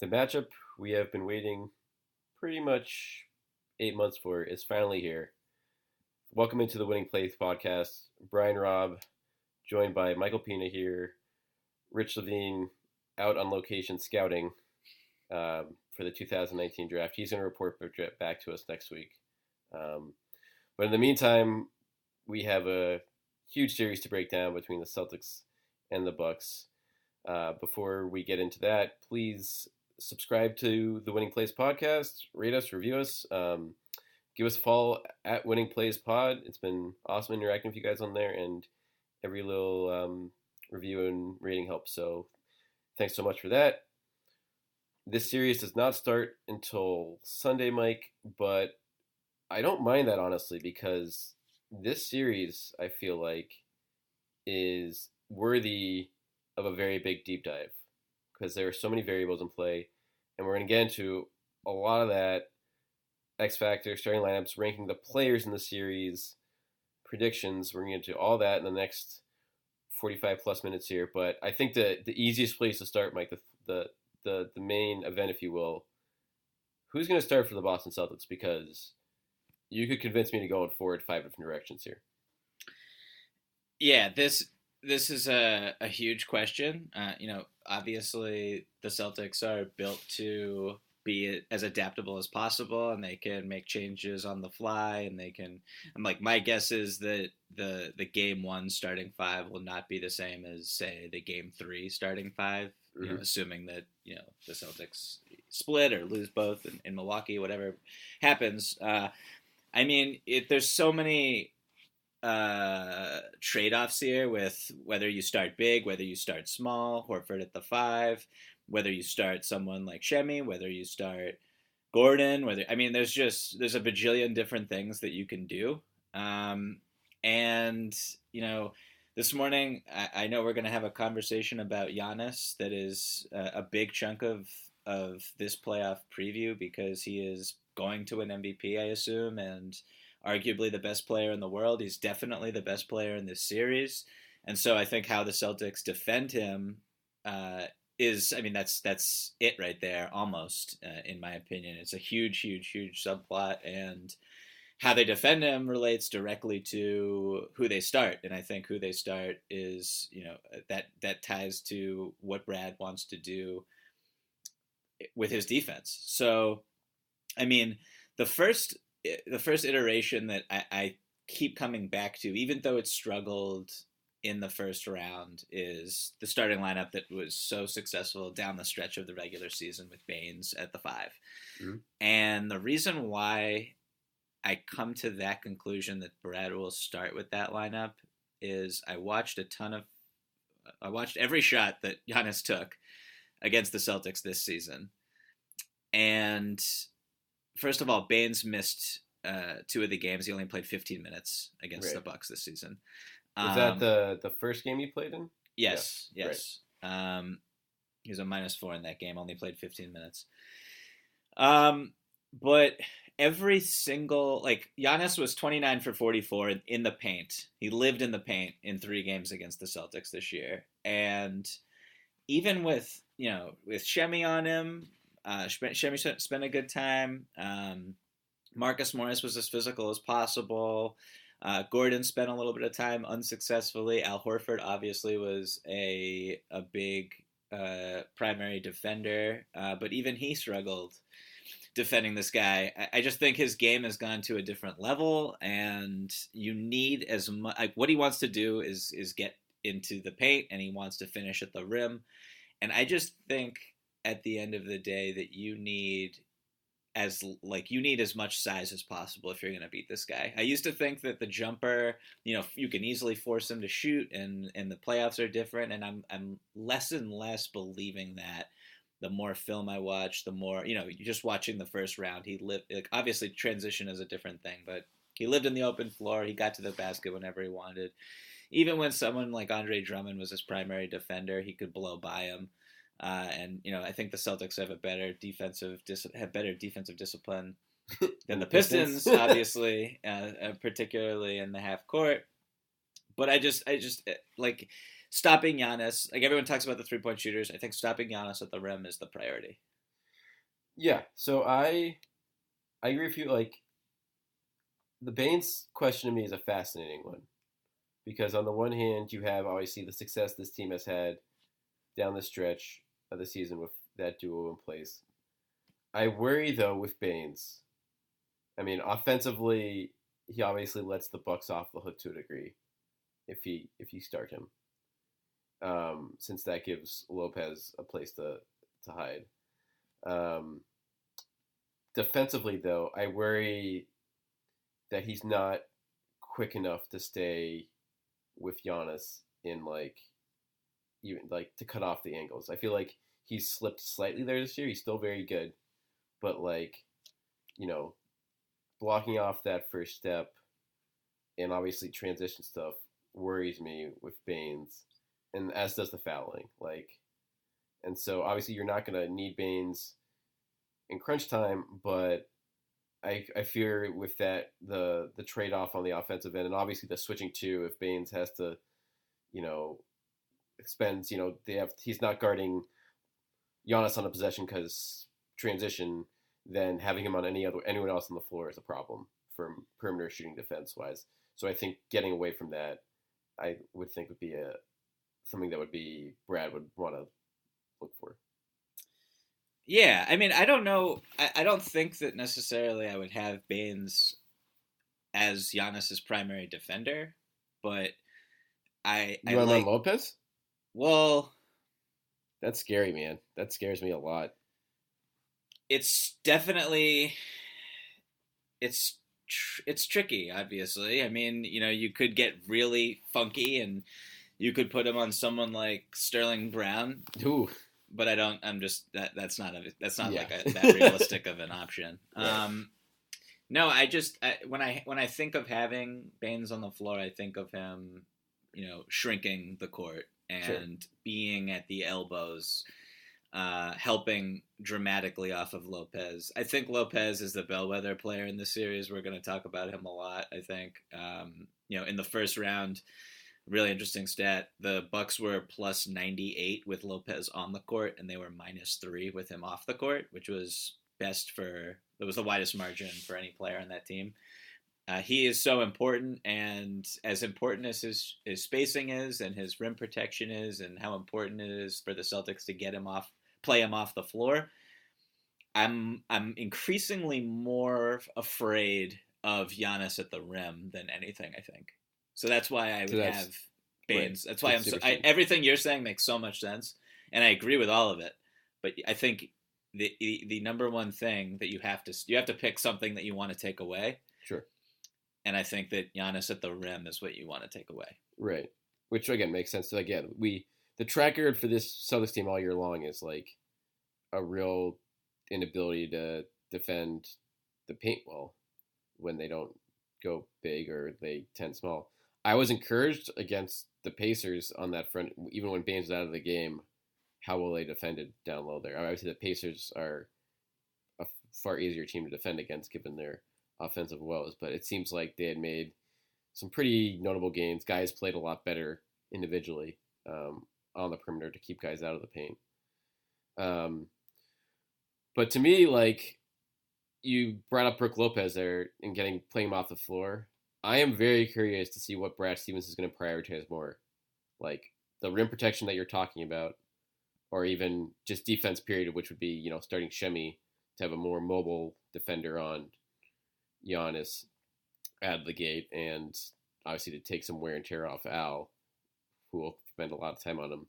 The matchup we have been waiting pretty much eight months for is finally here. Welcome into the Winning Plays podcast. Brian Robb, joined by Michael Pina here, Rich Levine out on location scouting um, for the 2019 draft. He's going to report back to us next week. Um, but in the meantime, we have a huge series to break down between the Celtics and the Bucks. Uh, before we get into that, please subscribe to the Winning Plays podcast, rate us, review us, um, give us a follow at Winning Plays Pod. It's been awesome interacting with you guys on there, and every little um, review and rating helps. So thanks so much for that. This series does not start until Sunday, Mike, but I don't mind that honestly because this series I feel like is worthy of a very big deep dive because there are so many variables in play, and we're going to get into a lot of that X Factor, starting lineups, ranking the players in the series, predictions. We're going to get do all that in the next 45 plus minutes here. But I think the the easiest place to start, Mike, the the the, the main event, if you will, who's going to start for the Boston Celtics? Because you could convince me to go in forward five different directions here. Yeah, this this is a, a huge question. Uh, you know, obviously the Celtics are built to be as adaptable as possible, and they can make changes on the fly, and they can. I'm like, my guess is that the the game one starting five will not be the same as say the game three starting 5 mm-hmm. You know, mm-hmm. assuming that you know the Celtics split or lose both in, in Milwaukee, whatever happens. Uh, I mean, it, there's so many uh, trade offs here with whether you start big, whether you start small, Horford at the five, whether you start someone like Semi, whether you start Gordon, whether I mean, there's just there's a bajillion different things that you can do. Um, and you know, this morning I, I know we're going to have a conversation about Giannis that is a, a big chunk of of this playoff preview because he is going to an MVP, I assume, and arguably the best player in the world. He's definitely the best player in this series, and so I think how the Celtics defend him uh, is, I mean, that's that's it right there, almost uh, in my opinion. It's a huge, huge, huge subplot, and how they defend him relates directly to who they start, and I think who they start is, you know, that that ties to what Brad wants to do with his defense. So, I mean, the first the first iteration that I, I keep coming back to, even though it struggled in the first round, is the starting lineup that was so successful down the stretch of the regular season with Baynes at the 5 mm-hmm. And the reason why I come to that conclusion that Brad will start with that lineup is I watched a ton of, I watched every shot that Giannis took against the Celtics this season. And first of all, Baynes missed uh, two of the games. He only played 15 minutes against right. the Bucks this season. Was um, that the the first game he played in? Yes, yeah. yes. Right. Um, he was a minus four in that game. Only played 15 minutes. Um, but every single like Giannis was 29 for 44 in the paint. He lived in the paint in three games against the Celtics this year, and even with you know with Semi on him, uh, spent a good time. Um, Marcus Morris was as physical as possible. Uh, Gordon spent a little bit of time unsuccessfully. Al Horford obviously was a a big uh, primary defender, uh, but even he struggled defending this guy. I, I, just think his game has gone to a different level, and you need as much. Like, what he wants to do is is get into the paint, and he wants to finish at the rim. And I just think at the end of the day that you need as like you need as much size as possible if you're going to beat this guy. I used to think that the jumper, you know, you can easily force him to shoot and and the playoffs are different and I'm I'm less and less believing that the more film I watch, the more, you know, just watching the first round, he lived like obviously transition is a different thing, but he lived in the open floor, he got to the basket whenever he wanted. Even when someone like Andre Drummond was his primary defender, he could blow by him. Uh, and you know, I think the Celtics have a better defensive dis- have better defensive discipline than the Pistons, obviously, uh, uh, particularly in the half court. But I just, I just eh, like stopping Giannis. Like everyone talks about the three point shooters, I think stopping Giannis at the rim is the priority. Yeah, so I I agree with you. Like the Baynes question to me is a fascinating one because on the one hand, you have obviously the success this team has had down the stretch of the season with that duo in place. I worry though with Baynes. I mean, offensively, he obviously lets the Bucks off the hook to a degree if he if you start him, um, since that gives Lopez a place to to hide. Um, defensively, though, I worry that he's not quick enough to stay with Giannis in like even like to cut off the angles. I feel like he's slipped slightly there this year. He's still very good, but like you know, blocking off that first step and obviously transition stuff worries me with Baynes, and as does the fouling. Like, and so obviously you're not gonna need Baynes in crunch time, but I, I fear with that the the trade off on the offensive end, and obviously the switching too. If Baynes has to, you know, spends you know they have he's not guarding Giannis on a possession because transition, then having him on any other anyone else on the floor is a problem for perimeter shooting defense wise. So I think getting away from that, I would think would be a something that would be Brad would want to look for. Yeah, I mean, I don't know. I, I don't think that necessarily I would have Baynes as Giannis's primary defender, but I You I want like. Lopez? Well, That's scary, man. That scares me a lot. it's definitely it's tr- it's tricky. Obviously, I mean, you know, you could get really funky and you could put him on someone like Sterling Brown, Ooh, but I don't. I'm just that. That's not a. That's not Yeah. like a, that realistic of an option. Right. Um, no, I just I, when I when I think of having Baynes on the floor, I think of him, you know, shrinking the court and Sure. being at the elbows, uh, helping dramatically off of Lopez. I think Lopez is the bellwether player in this series. We're going to talk about him a lot. I think, um, you know, in the first round, really interesting stat. The Bucks were plus 98 with Lopez on the court, and they were minus three with him off the court, which was best for. It was the widest margin for any player on that team. Uh, he is so important, and as important as his, his spacing is, and his rim protection is, and how important it is for the Celtics to get him off, play him off the floor. I'm I'm increasingly more afraid of Giannis at the rim than anything. I think so. That's why I would that's- have Baynes. That's why That's I'm so. I, everything you're saying makes so much sense, and I agree with all of it. But I think the the, number one thing that you have to you have to pick something that you want to take away. And I think that Giannis at the rim is what you want to take away. Right. Which again makes sense. So again, we the track record for this Celtics team all year long is like a real inability to defend the paint well when they don't go big or they tend small. I was encouraged against the Pacers on that front, even when Baynes was out of the game. How well they defended down low there? Obviously, the Pacers are a far easier team to defend against given their offensive woes, but it seems like they had made some pretty notable gains. Guys played a lot better individually um, on the perimeter to keep guys out of the paint. Um, but to me, like you brought up Brook Lopez there and getting playing him off the floor. I am very curious to see what Brad Stevens is going to prioritize more, like the rim protection that you're talking about, or even just defense period, which would be you know starting Semi to have a more mobile defender on Giannis out of the gate, and obviously to take some wear and tear off Al, who will spend a lot of time on him,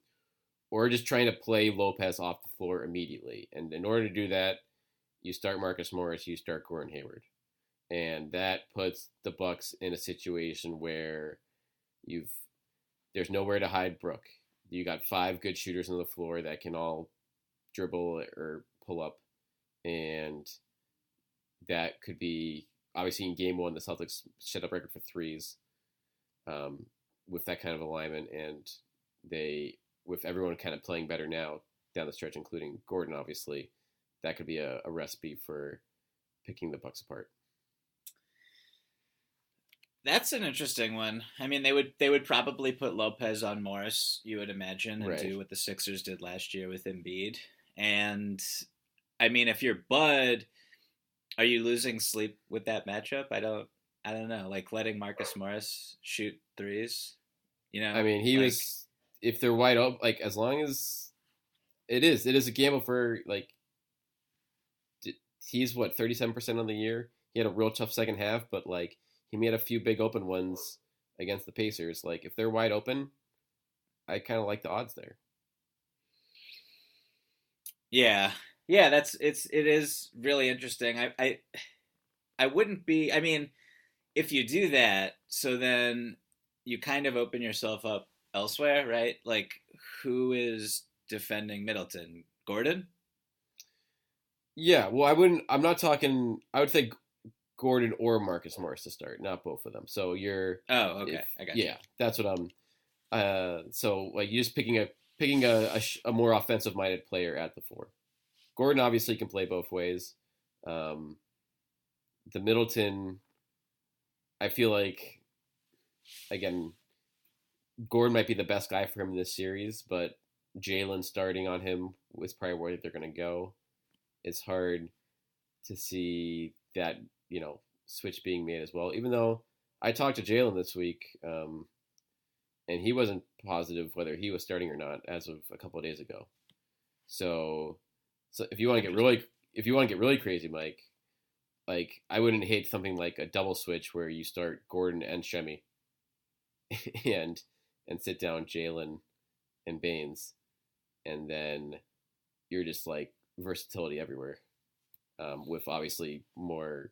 or just trying to play Lopez off the floor immediately. And in order to do that, you start Marcus Morris, you start Gordon Hayward, and that puts the Bucks in a situation where you've there's nowhere to hide Brook. You got five good shooters on the floor that can all dribble or pull up, and that could be obviously in game one the Celtics set up record for threes um, with that kind of alignment, and they with everyone kind of playing better now down the stretch, including Gordon, obviously, that could be a, a recipe for picking the Bucks apart. That's an interesting one. I mean, they would they would probably put Lopez on Morris, you would imagine, and Right. do what the Sixers did last year with Embiid. And I mean, if you're Bud, are you losing sleep with that matchup? I don't. I don't know. Like letting Marcus Morris shoot threes. You know. I mean, he like- was if they're wide open, like as long as it is, it is a gamble for like. He's what thirty seven percent on the year. He had a real tough second half, but like he made a few big open ones against the Pacers. Like if they're wide open, I kind of like the odds there. Yeah, yeah, that's it's it is really interesting. I I I wouldn't be. I mean, if you do that, so then you kind of open yourself up elsewhere, right? Like, who is defending Middleton? Gordon? Yeah, well, I wouldn't. I'm not talking. I would think Gordon or Marcus Morris to start, not both of them. So you're Oh, okay, If- I got you. yeah, that's what I'm. Uh, so like you're just picking a picking a a, sh- a more offensive minded player at the four. Gordon obviously can play both ways. Um, the Middleton, I feel like, again, Gordon might be the best guy for him in this series, but Jaylen starting on him was probably where they're going to go. It's hard to see that you know switch being made as well. Even though I talked to Jaylen this week, um, and he wasn't positive whether he was starting or not as of a couple of days ago. So, so if you want to get really, if you want to get really crazy, Mike, like I wouldn't hate something like a double switch where you start Gordon and Semi, and and sit down Jaylen and Baynes, and then you're just like versatility everywhere, um, with obviously more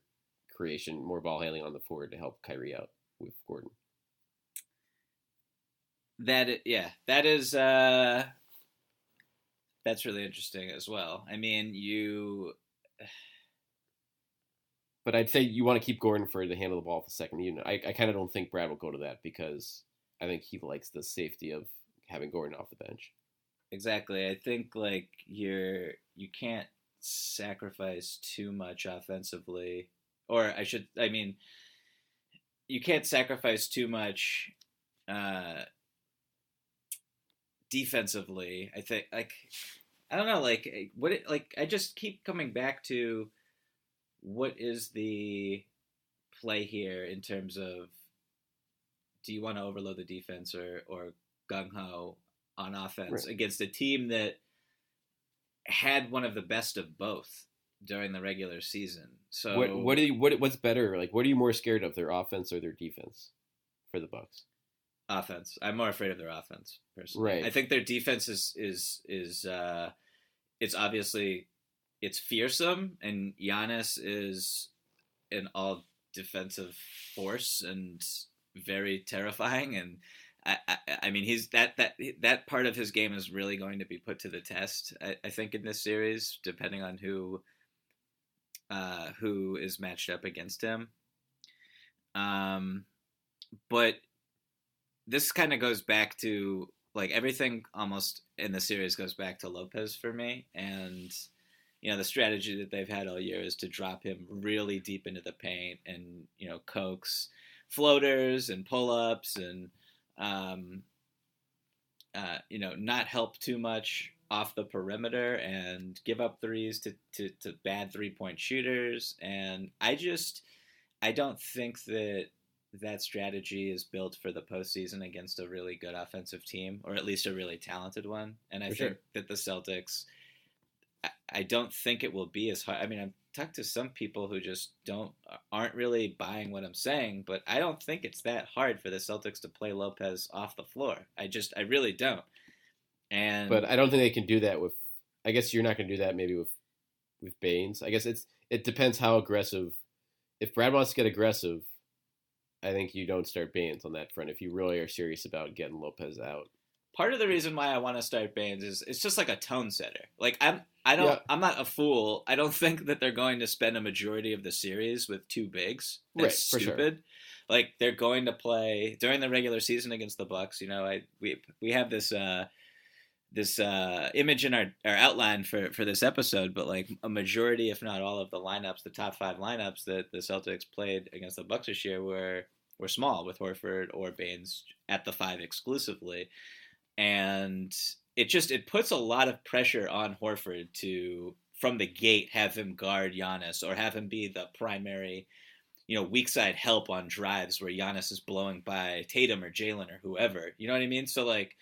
creation, more ball handling on the forward to help Kyrie out with Gordon. That yeah, that is uh that's really interesting as well. I mean, you But I'd say you want to keep Gordon for the handle the ball for the second unit. I, I kind of don't think Brad will go to that because I think he likes the safety of having Gordon off the bench. exactly. I think like you're you can't sacrifice too much offensively, or I should. I mean, you can't sacrifice too much uh, defensively. I think like I don't know, like eh, what it like. I just keep coming back to what is the play here in terms of do you want to overload the defense or or gung ho on offense Right. against a team that had one of the best of both during the regular season. So what what do you, what what's better? Like what are you more scared of, their offense or their defense for the Bucks? Offense. I'm more afraid of their offense personally. Right. I think their defense is is is uh it's obviously it's fearsome and Giannis is an all defensive force and very terrifying and I, I, I mean he's that that that part of his game is really going to be put to the test I, I think in this series depending on who uh, who is matched up against him um, but this kind of goes back to like everything almost in the series goes back to Lopez for me and you know the strategy that they've had all year is to drop him really deep into the paint and you know coax floaters and pull-ups and um, uh, you know not help too much off the perimeter and give up threes to, to, to bad three-point shooters and I just I don't think that that strategy is built for the postseason against a really good offensive team, or at least a really talented one. And I For think sure. that the Celtics, I, I don't think it will be as hard. I mean, I've talked to some people who just don't aren't really buying what I'm saying, but I don't think it's that hard for the Celtics to play Lopez off the floor. I just, I really don't. And But I don't think they can do that with. I guess you're not going to do that maybe with with Baynes. I guess it's it depends how aggressive. If Brad wants to get aggressive, I think you don't start Baynes on that front if you really are serious about getting Lopez out. part of the reason why I want to start Baynes is it's just like a tone setter. Like I'm I don't Yeah. I'm not a fool. I don't think that they're going to spend a majority of the series with two bigs. That's Right, for sure. stupid. Like they're going to play during the regular season against the Bucks. You know, I we we have this uh this uh image in our, our outline for for this episode, but like a majority, if not all of the lineups, the top five lineups that the Celtics played against the Bucks this year were were small with Horford or Baynes at the five exclusively and it just it puts a lot of pressure on Horford to from the gate have him guard Giannis or have him be the primary, you know, weak side help on drives where Giannis is blowing by Tatum or Jaylen or whoever. You know what I mean? So like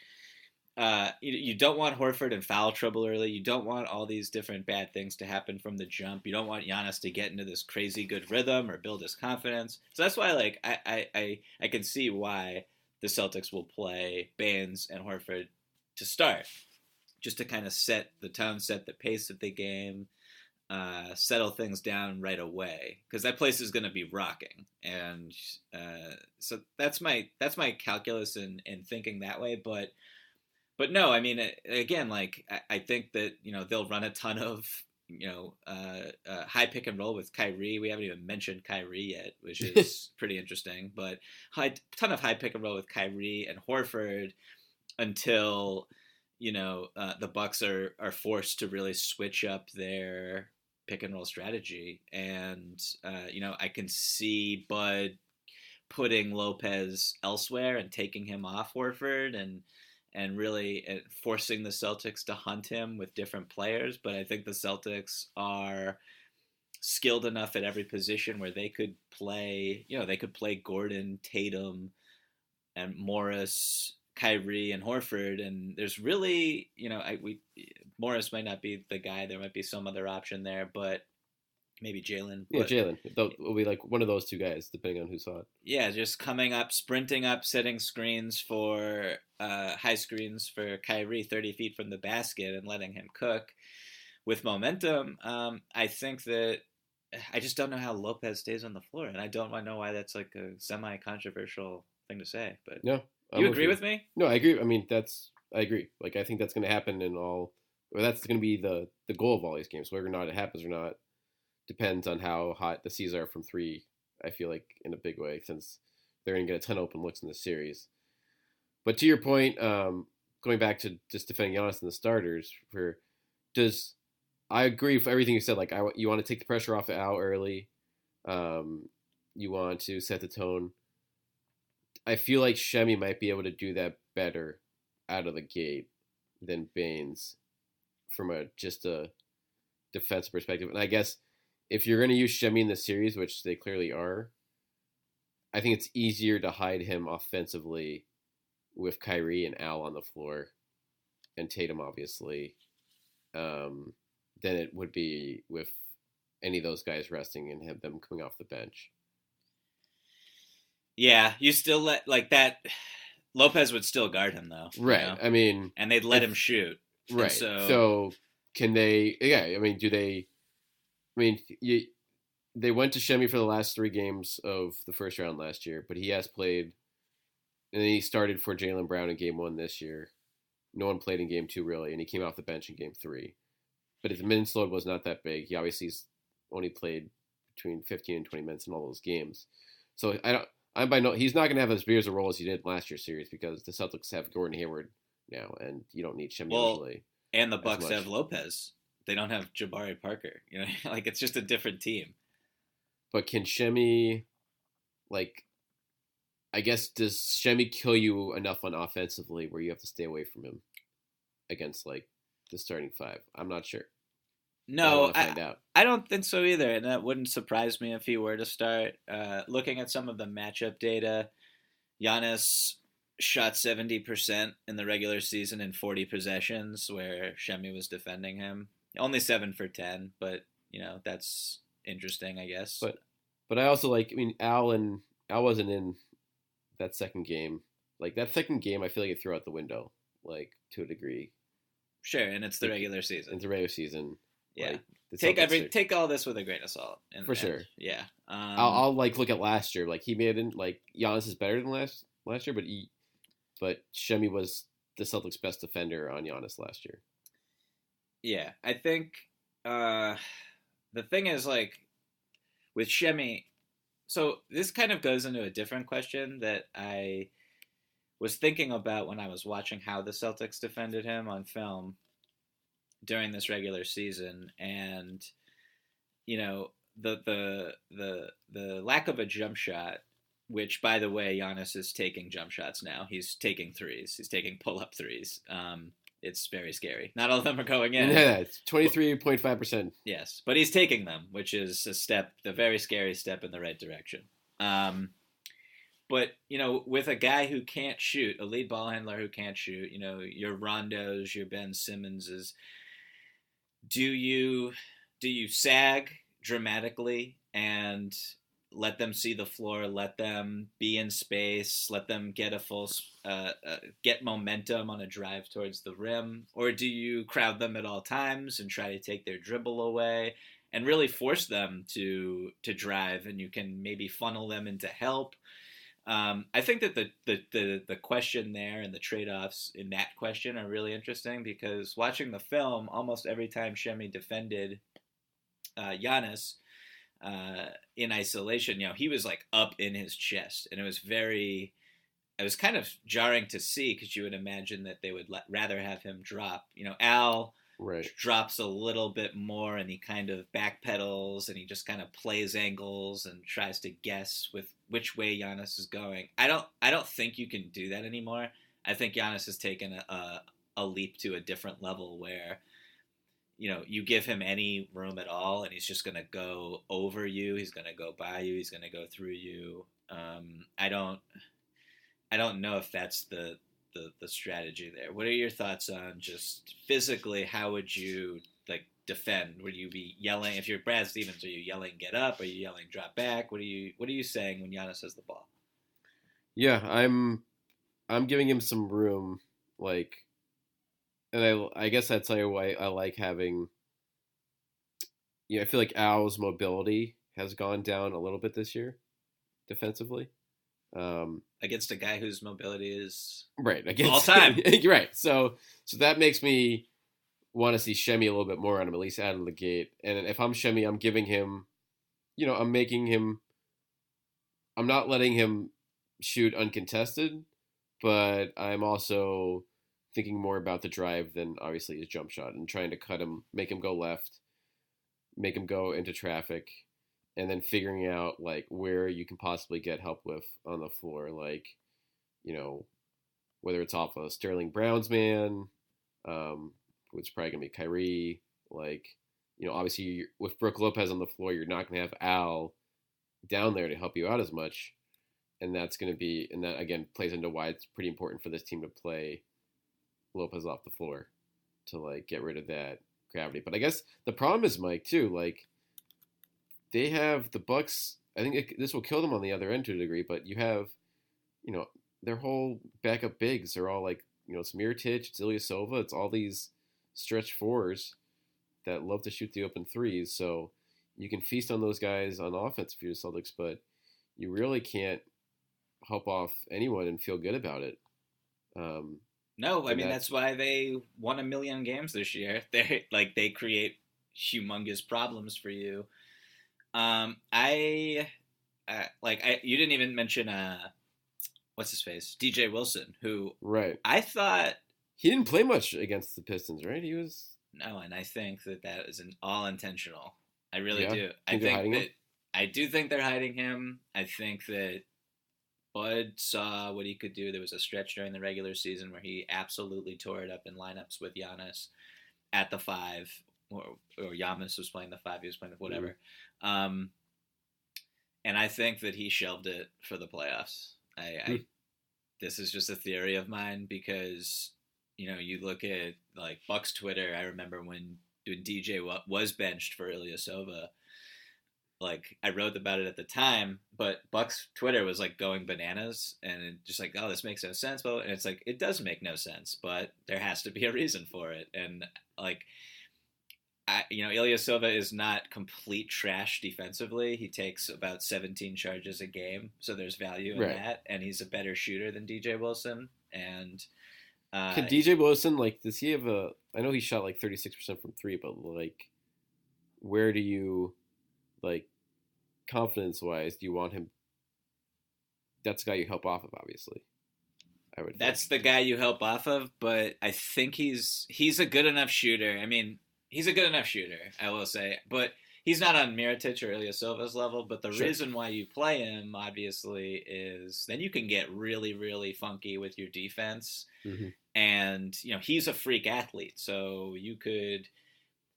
uh, you, you don't want Horford in foul trouble early. You don't want all these different bad things to happen from the jump. You don't want Giannis to get into this crazy good rhythm or build his confidence. So that's why, like, I I, I, I can see why the Celtics will play Baynes and Horford to start, just to kind of set the tone, set the pace of the game, uh, settle things down right away because that place is going to be rocking, and uh, so that's my that's my calculus in in thinking that way, but but no, I mean, again, like I, I, think that you know they'll run a ton of you know uh, uh, high pick and roll with Kyrie. We haven't even mentioned Kyrie yet, which is pretty interesting. But high ton of high pick and roll with Kyrie and Horford until you know uh, the Bucks are are forced to really switch up their pick and roll strategy. And uh, you know, I can see Bud putting Lopez elsewhere and taking him off Horford and and really uh, forcing the Celtics to hunt him with different players. But I think the Celtics are skilled enough at every position where they could play, you know, they could play Gordon, Tatum, and Morris, Kyrie, and Horford. And there's really, you know, I, we Morris might not be the guy. There might be some other option there, but maybe Jaylen. Yeah, Jaylen. Will be like one of those two guys, depending on who saw it. Yeah, just coming up, sprinting up, setting screens for uh, high screens for Kyrie, thirty feet from the basket, and letting him cook with momentum. Um, I think that I just don't know how Lopez stays on the floor, and I don't know why that's like a semi-controversial thing to say. But no, I'm you agree you. with me? No, I agree. I mean, that's I agree. Like I think that's going to happen in all. Or that's going to be the the goal of all these games, whether or not it happens or not depends on how hot the C's are from three. I feel like in a big way since they're going to get a ton of open looks in the series. But to your point, um, going back to just defending Giannis and the starters, for does I agree with everything you said. Like I, you want to take the pressure off of Al early. Um, you want to set the tone. I feel like Semi might be able to do that better out of the gate than Baynes from a just a defense perspective. And I guess if you're going to use Semi in the series, which they clearly are, I think it's easier to hide him offensively with Kyrie and Al on the floor, and Tatum obviously, um, than it would be with any of those guys resting and have them coming off the bench. Yeah, you still let like that. Lopez would still guard him though, right? You know? I mean, and they'd let if, him shoot, right? So, so can they? Yeah, I mean, do they? I mean, you, they went to Semi for the last three games of the first round last year, but he has played, and then he started for Jaylen Brown in game one this year. No one played in game two really, and he came off the bench in game three. But his minutes load was not that big. He obviously's only played between 15 and 20 minutes in all those games. So I don't. I'm by no. He's not going to have as big as a role as he did last year's series because the Celtics have Gordon Hayward now, and you don't need Semi well, usually. And the Bucks have Lopez. They don't have Jabari Parker. You know, like it's just a different team. But can Semi, like, I guess does Semi kill you enough on offensively where you have to stay away from him against like the starting five? I'm not sure. No, I, I, I, don't think so either, and that wouldn't surprise me if he were to start. Uh, looking at some of the matchup data, Giannis shot 70% in the regular season in 40 possessions where Semi was defending him. Only seven for ten, but you know that's interesting, I guess. But but I also like. I mean, Al and Al wasn't in that second game. Like that second game, I feel like it threw out the window, like to a degree. Sure, and it's the regular season. It's the regular season. Yeah. Like, take every are, take all this with a grain of salt. And, for sure. yeah. Um, I'll, I'll, like look at last year. Like he made it. Like Giannis is better than last last year, but he, but Semi was the Celtics' best defender on Giannis last year. Yeah, I think uh, the thing is like with Semi. So this kind of goes into a different question that I was thinking about when I was watching how the Celtics defended him on film during this regular season, and you know the the the the lack of a jump shot. Which, by the way, Giannis is taking jump shots now. He's taking threes. He's taking pull up threes. Um, it's very scary. Not all of them are going in. Yeah, twenty three point five percent. Yes, but he's taking them, which is a step, the very scary step in the right direction. Um, but you know, with a guy who can't shoot, a lead ball handler who can't shoot, you know, your Rondos, your Ben Simmonses, do you do you sag dramatically and let them see the floor, let them be in space, let them get a full uh, uh, get momentum on a drive towards the rim, or do you crowd them at all times and try to take their dribble away and really force them to to drive, and you can maybe funnel them into help. Um, I think that the, the, the, the question there and the trade offs in that question are really interesting because watching the film, almost every time Semi defended uh, Giannis, uh, in isolation, you know, he was like up in his chest, and it was very, it was kind of jarring to see because you would imagine that they would let, rather have him drop. You know, Al Right. drops a little bit more, and he kind of backpedals, and he just kind of plays angles and tries to guess with which way Giannis is going. I don't, I don't think you can do that anymore. I think Giannis has taken a, a, a leap to a different level where you know, you give him any room at all, and he's just going to go over you. He's going to go by you. He's going to go through you. Um, I don't, I don't know if that's the, the the strategy there. What are your thoughts on just physically? How would you like defend? Would you be yelling if you're Brad Stevens? Are you yelling get up? Are you yelling drop back? What are you What are you saying when Giannis has the ball? Yeah, I'm I'm giving him some room, like, and I I guess you why I like having. Yeah, I feel like Al's mobility has gone down a little bit this year, defensively. Um, Against a guy whose mobility is right against All time. right. So so that makes me want to see Semi a little bit more on him, at least out of the gate. And if I'm Semi, I'm giving him, you know, I'm making him. I'm not letting him shoot uncontested, but I'm also thinking more about the drive than obviously his jump shot and trying to cut him, make him go left, make him go into traffic, and then figuring out like where you can possibly get help with on the floor, like you know whether it's off of Sterling Brown's man, um, which is probably gonna be Kyrie, like you know obviously with Brook Lopez on the floor, you're not gonna have Al down there to help you out as much, and that's gonna be and that again plays into why it's pretty important for this team to play Lopez off the floor to like get rid of that gravity. But I guess the problem is Mike too. Like they have the Bucks. I think it, this will kill them on the other end to a degree. But you have, you know, their whole backup bigs are all like, you know, it's Mirotic, it's Ilyasova, it's all these stretch fours that love to shoot the open threes. So you can feast on those guys on offense you're the Celtics, but you really can't help off anyone and feel good about it. Um, No, I mean that's- that's why they won a million games this year. They like they create humongous problems for you. Um, I uh, like I you didn't even mention uh, what's his face, DJ Wilson, who right. I thought He didn't play much against the Pistons, right? He was no, and I think that that is an all intentional. I really Yeah? do. I Think they're think hiding him? that I do think they're hiding him. I think that Bud saw what he could do. There was a stretch during the regular season where he absolutely tore it up in lineups with Giannis at the five, or, or Giannis was playing the five. He was playing the whatever. Um, and I think that he shelved it for the playoffs. I, I Hmm. this is just a theory of mine because you know you look at like Buck's Twitter. I remember when when DJ was benched for Ilyasova. Like I wrote about it at the time, but Buck's Twitter was like going bananas and it just like, oh, this makes no sense. But and it's like it does make no sense, but there has to be a reason for it. And like, I, you know, Ilyasova is not complete trash defensively. He takes about 17 charges a game, so there's value in Right. that. And he's a better shooter than DJ Wilson. And uh, Can DJ Wilson like does he have a I know he shot like 36% from 3 but like where do you like confidence wise do you want him That's the guy you help off of obviously. I would That's think. the guy you help off of, but I think he's he's a good enough shooter. I mean, he's a good enough shooter, I will say, but he's not on Mirotic or Ilyasova's level. But the Sure. reason why you play him, obviously, is then you can get really, really funky with your defense. Mhm. and you know he's a freak athlete, so you could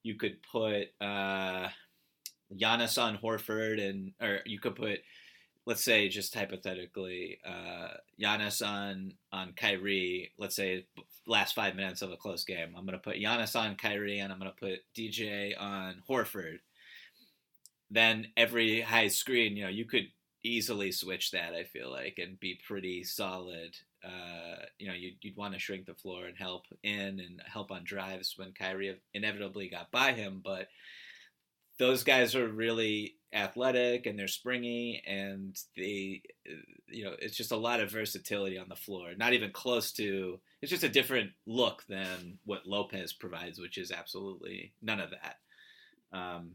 you could put uh, Giannis on Horford, and or you could put let's say just hypothetically uh, Giannis on on Kyrie. Let's say last five minutes of a close game, I'm gonna put Giannis on Kyrie, and I'm gonna put DJ on Horford. Then every high screen, you know, you could easily switch that. I feel like and be pretty solid uh, you know, you'd, you'd want to shrink the floor and help in and help on drives when Kyrie inevitably got by him. But those guys are really athletic and they're springy and they, you know, it's just a lot of versatility on the floor. Not even close to, it's just a different look than what Lopez provides, which is absolutely none of that. Um,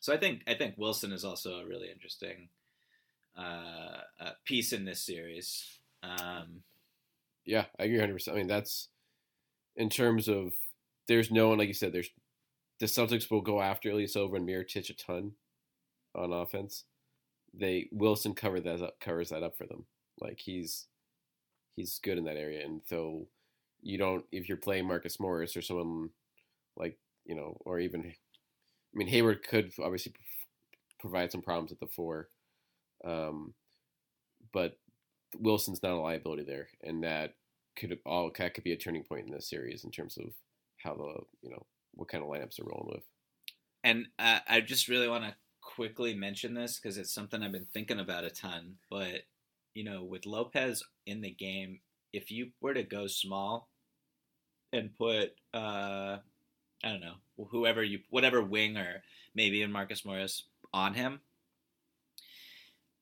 so I think I think Wilson is also a really interesting uh, uh, piece in this series. Um, yeah, I agree 100. percent I mean, that's in terms of there's no one like you said. There's the Celtics will go after Ilyasova and Mirotic a ton on offense. They Wilson covered that up, covers that up for them. Like he's he's good in that area, and so you don't if you're playing Marcus Morris or someone like you know, or even I mean Hayward could obviously provide some problems at the four, um, but Wilson's not a liability there, and that could all that could be a turning point in this series in terms of how the you know what kind of lineups they're rolling with. And uh, I just really want to quickly mention this because it's something I've been thinking about a ton. But you know, with Lopez in the game, if you were to go small and put uh, I don't know whoever you whatever wing or maybe in Marcus Morris on him,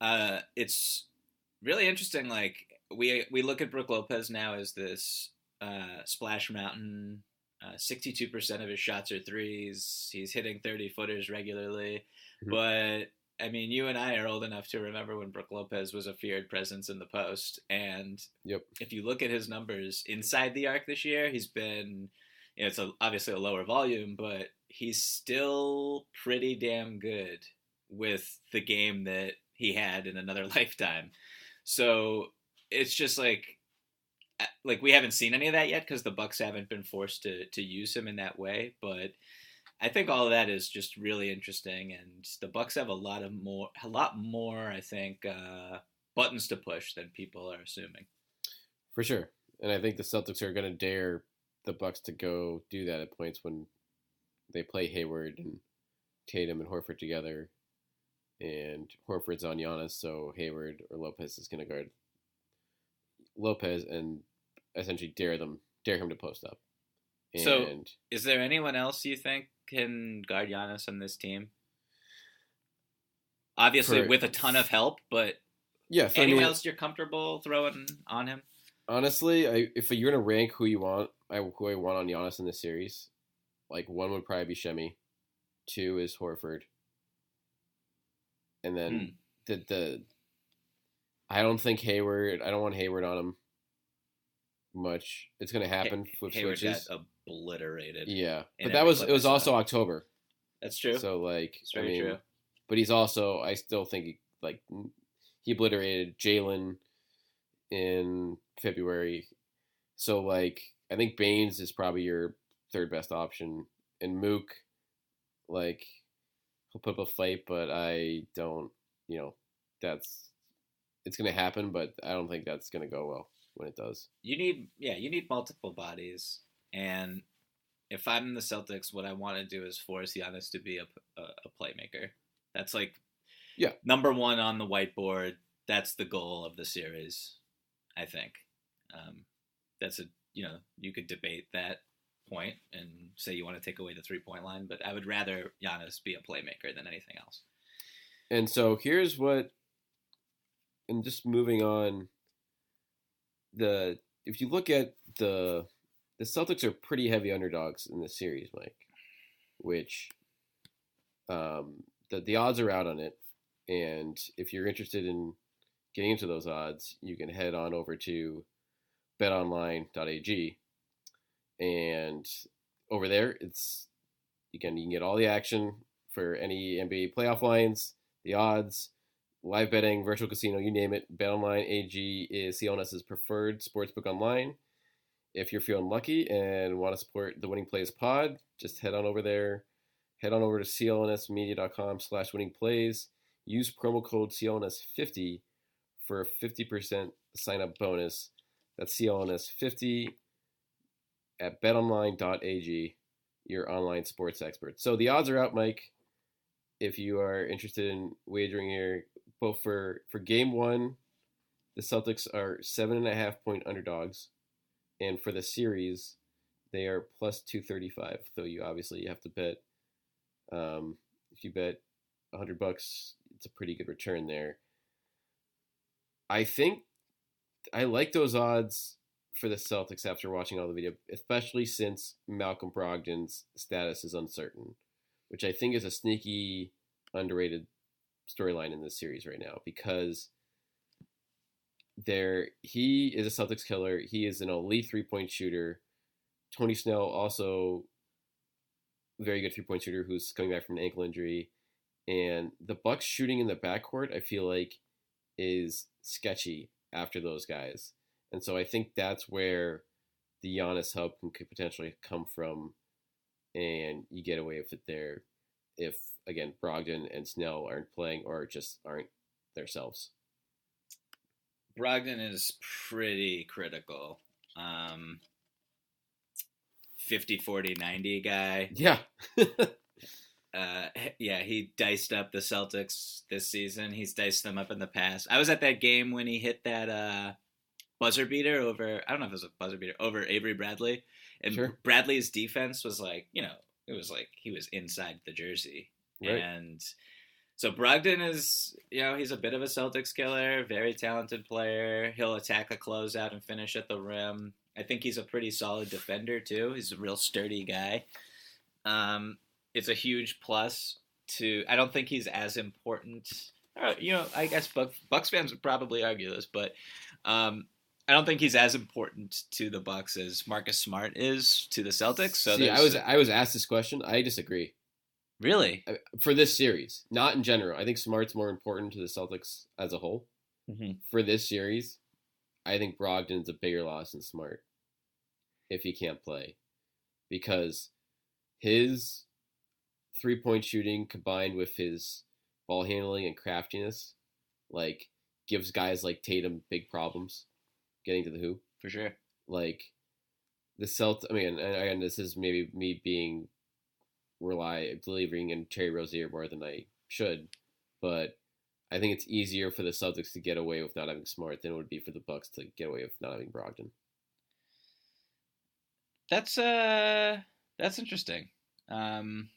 uh, it's really interesting. Like we we look at Brook Lopez now as this uh, splash mountain. Uh, sixty-two percent of his shots are threes. He's hitting thirty footers regularly, mm-hmm. but I mean, you and I are old enough to remember when Brook Lopez was a feared presence in the post. And yep. if you look at his numbers inside the arc this year, he's been, you know, it's a, obviously a lower volume, but he's still pretty damn good with the game that he had in another lifetime. So it's just like like we haven't seen any of that yet because the Bucks haven't been forced to to use him in that way. But I think all of that is just really interesting, and the Bucks have a lot of more a lot more I think uh, buttons to push than people are assuming. For sure, and I think the Celtics are going to dare the Bucks to go do that at points when they play Hayward and Tatum and Horford together and Horford's on Giannis, so Hayward or Lopez is going to guard Lopez and essentially dare them, dare him to post up. And so, is there anyone else you think can guard Giannis on this team? Obviously, for, with a ton of help, but yeah, anyone I mean, else you're comfortable throwing on him? Honestly, I, if you're gonna rank who you want, I who I want on Giannis in this series, like one would probably be Semi, two is Horford, and then hmm. the the I don't think Hayward. I don't want Hayward on him much. It's going to happen. Flip Hayward switches. got obliterated. Yeah, but that was it was also October. That's true. So like, it's very I mean, true. But he's also. I still think he, like he obliterated Jaylen in February. So like, I think Baynes is probably your third best option, and Mook, like he'll put up a fight, but I don't, you know, that's it's going to happen, but I don't think that's going to go well when it does. You need, yeah, you need multiple bodies, and if I'm the Celtics, what I want to do is force Giannis to be a, a, a playmaker. That's like, yeah, number one on the whiteboard. That's the goal of the series, I think. Um, that's a you know you could debate that point and say you want to take away the three point line, but I would rather Giannis be a playmaker than anything else. And so here's what, and just moving on, the if you look at the the Celtics are pretty heavy underdogs in this series, Mike, which um, the the odds are out on it, and if you're interested in getting into those odds, you can head on over to betonline.ag and over there, it's again you can get all the action for any NBA playoff lines, the odds, live betting, virtual casino, you name it. BetOnline AG is CLNS's preferred sportsbook online, if you're feeling lucky and want to support the Winning Plays pod, just head on over there. Head on over to clnsmedia.com slash winning plays. Use promo code CLNS50 for a 50% sign up bonus. That's CLNS50 at betonline.ag, your online sports expert. So the odds are out, Mike. If you are interested in wagering here, both for, for game one, the Celtics are seven and a half point underdogs. And for the series, they are plus 235. Though you obviously you have to bet. Um, if you bet 100 bucks, it's a pretty good return there. I think I like those odds for the Celtics after watching all the video, especially since Malcolm Brogdon's status is uncertain, which I think is a sneaky, underrated storyline in this series right now because there he is a Celtics killer. He is an elite three point shooter. Tony Snell also very good three point shooter who's coming back from an ankle injury. And the Bucks shooting in the backcourt, I feel like, is sketchy after those guys. And so I think that's where the Giannis help can could potentially come from, and you get away with it there if again Brogdon and Snell aren't playing or just aren't themselves. Brogdon is pretty critical. Um, 50 40 90 guy. Yeah. uh, yeah, he diced up the Celtics this season. He's diced them up in the past. I was at that game when he hit that uh, buzzer beater over. I don't know if it was a buzzer beater over Avery Bradley, and Sure. Bradley's defense was like, you know, it was like he was inside the jersey, Right. and so Brogdon is, you know, he's a bit of a Celtics killer, very talented player. He'll attack a closeout and finish at the rim. I think he's a pretty solid defender too. He's a real sturdy guy. Um, it's a huge plus to. I don't think he's as important. Uh, you know, I guess Buck, Bucks fans would probably argue this, but um, I don't think he's as important to the Bucks as Marcus Smart is to the Celtics. So See, I was I was asked this question. I disagree really. For this series, not in general. I think Smart's more important to the Celtics as a whole. Mhm. For this series, I think Brogdon's a bigger loss than Smart if he can't play, because his three point shooting combined with his ball handling and craftiness, like gives guys like Tatum big problems getting to the hoop. For sure. like the Celt. I mean, and again, this is maybe me being rely believing in Terry Rozier more than I should, but I think it's easier for the Celtics to get away with not having Smart than it would be for the Bucks to get away with not having Brogdon. That's uh that's interesting. Um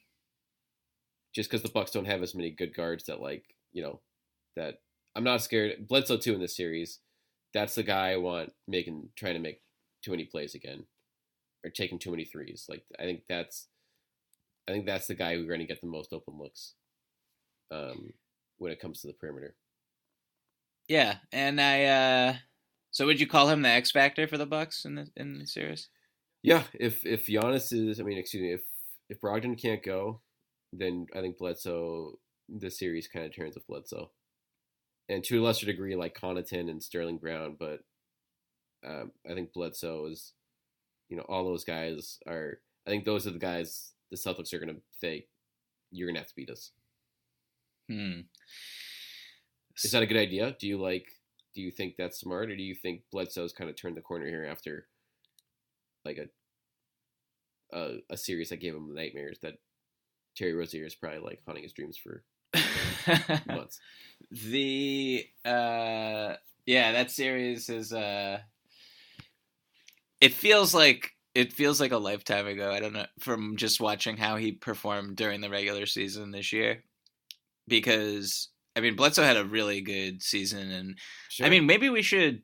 Just because the Bucks don't have as many good guards that like you know that I'm not scared. Bledsoe too in this series. That's the guy I want making trying to make too many plays again, or taking too many threes. Like I think that's, I think that's the guy who's going to get the most open looks, um, when it comes to the perimeter. yeah, and I uh so would you call him the X factor for the Bucks in the in the series? Yeah, if if Giannis is, I mean, excuse me, if if Brogdon can't go, then I think Bledsoe, the series kind of turns with Bledsoe, and to a lesser degree, like Connaughton and Sterling Brown, but um, I think Bledsoe is, you know, all those guys are. I think those are the guys the Celtics are going to say, you're going to have to beat us. Hmm. Is that a good idea? Do you like? Do you think that's smart, or do you think Bledsoe's kind of turned the corner here after, like a, a, a series that gave him nightmares that Terry Rozier is probably like haunting his dreams for months. the uh yeah that series is uh it feels like it feels like a lifetime ago i don't know from just watching how he performed during the regular season this year because i mean bledsoe had a really good season and i mean maybe we should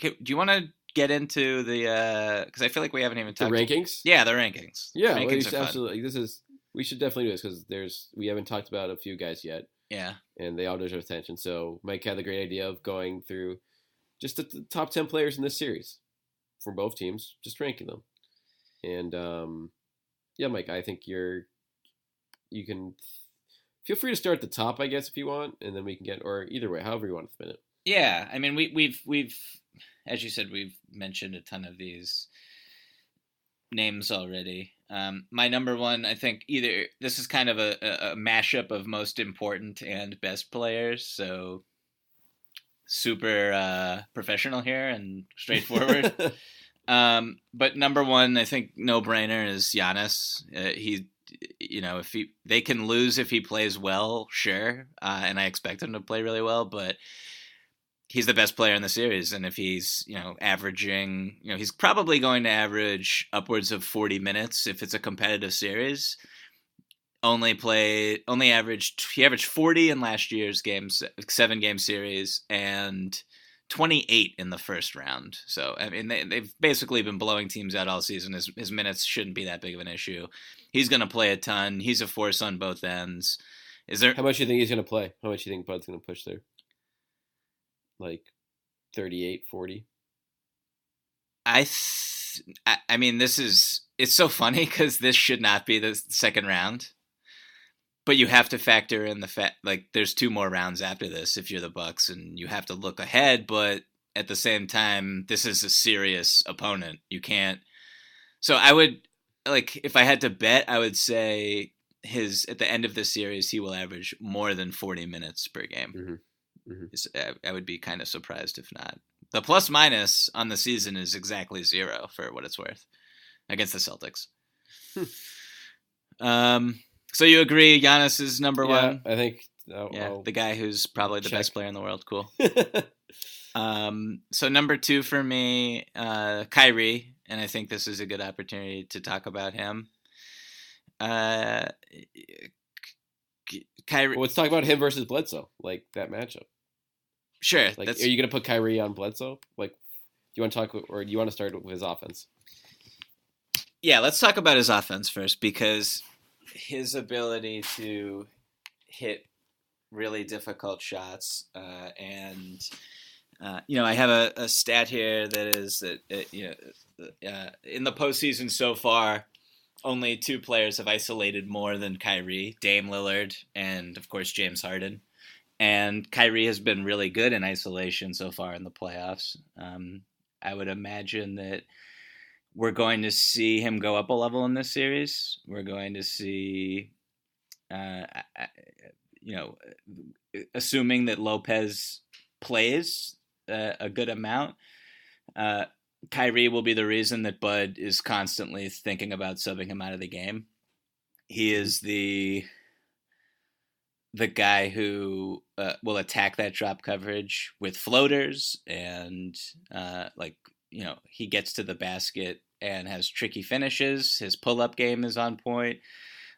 do you want to get into the uh because i feel like we haven't even the talked rankings. yeah the rankings yeah, rankings well, absolutely. This is we should definitely do this because there's we haven't talked about a few guys yet. yeah and they all deserve attention. So Mike had the great idea of going through just the, the top ten players in this series from both teams, just ranking them. And um, yeah, Mike, I think you're you can feel free to start at the top, I guess, if you want, and then we can get or either way, however you want to spin it. Yeah, I mean, we, we've we've, as you said, we've mentioned a ton of these names already. Um, my number one, I think either this is kind of a, a, a mashup of most important and best players. So super uh, professional here and straightforward. um, but number one, I think no brainer is Giannis. Uh, he, you know, if he they can lose if he plays well, sure, uh, and I expect him to play really well, but he's the best player in the series and if he's you know averaging you know he's probably going to average upwards of 40 minutes if it's a competitive series only play only averaged he averaged 40 in last year's games seven game series and 28 in the first round. So i mean they, they've basically been blowing teams out all season. His, his minutes shouldn't be that big of an issue. He's going to play a ton. He's a force on both ends. Is there how much do you think he's going to play? How much do you think bud's going to push there like 38 40 i th- I, I mean this is it's so funny because this should not be the second round but you have to factor in the fact like there's two more rounds after this if you're the bucks and you have to look ahead but at the same time this is a serious opponent. You can't so i would like if i had to bet i would say his at the end of the series he will average more than 40 minutes per game. Mm-hmm. Mm-hmm. I would be kind of surprised if not. The plus minus on the season is exactly zero for what it's worth against the celtics. Um so you agree Giannis is number yeah, one? I think. I'll, yeah, I'll the guy who's probably the check. best player in the world. Cool. um, so number two for me, uh, Kyrie, and I think this is a good opportunity to talk about him. Uh, Kyrie. well, let's talk about him versus Bledsoe, like that matchup. Sure. Like, that's, are you going to put Kyrie on Bledsoe? Like, do you want to talk, or do you want to start with his offense? yeah, let's talk about his offense first because his ability to hit really difficult shots uh, and uh, you know I have a, a, stat here that is that you know uh, in the postseason so far only two players have isolated more than Kyrie Dame Lillard and of course James Harden. And Kyrie has been really good in isolation so far in the playoffs. Um, I would imagine that we're going to see him go up a level in this series. We're going to see, uh, you know, assuming that Lopez plays uh, a good amount, uh, Kyrie will be the reason that Bud is constantly thinking about subbing him out of the game. He is the the guy who uh, will attack that drop coverage with floaters and uh, like you know he gets to the basket and has tricky finishes. His pull up game is on point.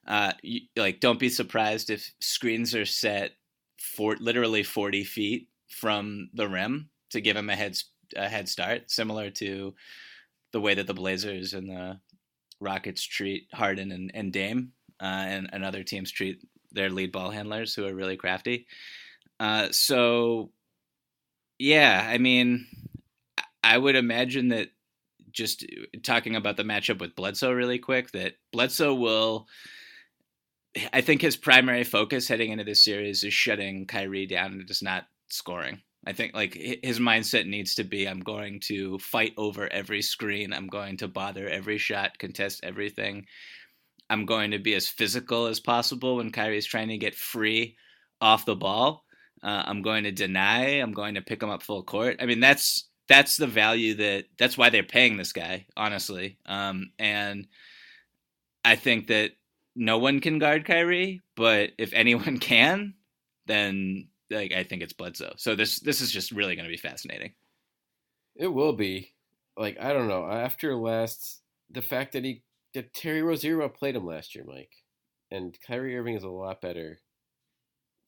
Uh, you, like don't be surprised if screens are set for literally forty feet from the rim to give him a head a head start, similar to the way that the Blazers and the Rockets treat Harden and, and Dame, uh, and, and other teams treat their lead ball handlers who are really crafty. Uh, so, yeah, I mean, I would imagine that just talking about the matchup with Bledsoe really quick, that Bledsoe will. I think his primary focus heading into this series is shutting Kyrie down and just not scoring. I think like his mindset needs to be I'm going to fight over every screen. I'm going to bother every shot, contest everything. I'm going to be as physical as possible when Kyrie's trying to get free off the ball. Uh, I'm going to deny. I'm going to pick him up full court. I mean, that's that's the value that that's why they're paying this guy, honestly. Um, and I think that no one can guard Kyrie, but if anyone can, then like I think it's Bledsoe. So this this is just really going to be fascinating. It will be. Like I don't know. After last, the fact that he that Terry Rozier played him last year, Mike, and Kyrie Irving is a lot better.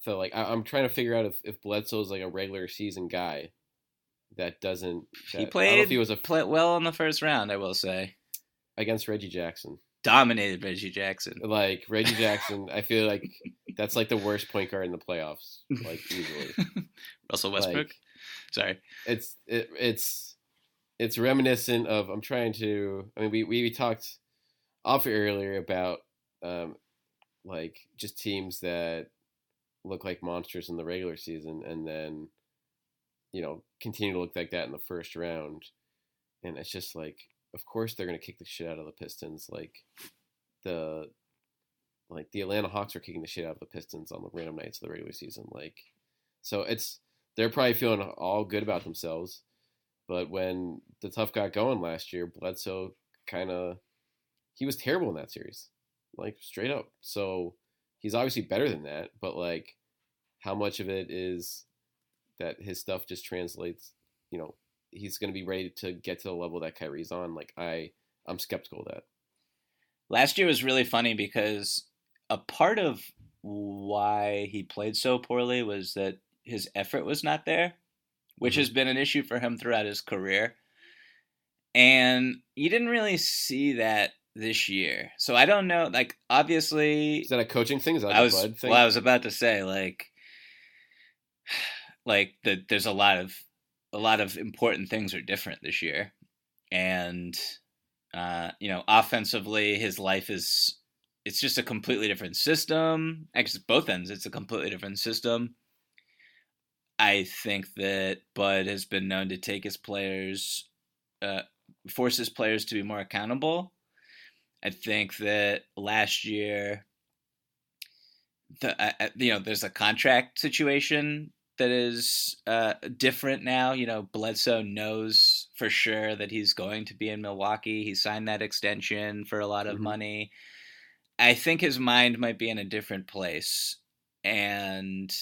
So like I, am trying to figure out if if Bledsoe's like a regular season guy that doesn't. That, he played. I don't know if he was a play well in the first round. I will say against Reggie Jackson. Dominated Reggie Jackson. Like Reggie Jackson, I feel like that's like the worst point guard in the playoffs, like easily. Russell Westbrook. Like, Sorry. It's it, it's it's reminiscent of. I'm trying to. I mean, we we talked off earlier about um, like just teams that look like monsters in the regular season, and then you know continue to look like that in the first round, and it's just like of course they're gonna kick the shit out of the Pistons. Like the like the Atlanta Hawks are kicking the shit out of the Pistons on the random nights of the regular season. Like so it's they're probably feeling all good about themselves. But when the tough got going last year, Bledsoe kind of he was terrible in that series, like straight up. So he's obviously better than that, but like how much of it is that his stuff just translates? You know, he's going to be ready to get to the level that Kyrie's on. Like I, I'm skeptical of that. Last year was really funny because a part of why he played so poorly was that his effort was not there, which mm-hmm. has been an issue for him throughout his career. And you didn't really see that this year. So I don't know. Like, obviously, is that a coaching thing? Is that I was well. I was about to say like, like that. There's a lot of a lot of important things are different this year, and uh, you know, offensively, his life is it's just a completely different system. Actually, both ends, it's a completely different system. I think that Bud has been known to take his players, uh, force his players to be more accountable. I think that last year, the uh, you know, there's a contract situation that is uh, different now. You know, Bledsoe knows for sure that he's going to be in Milwaukee. He signed that extension for a lot of mm-hmm. money. I think his mind might be in a different place. And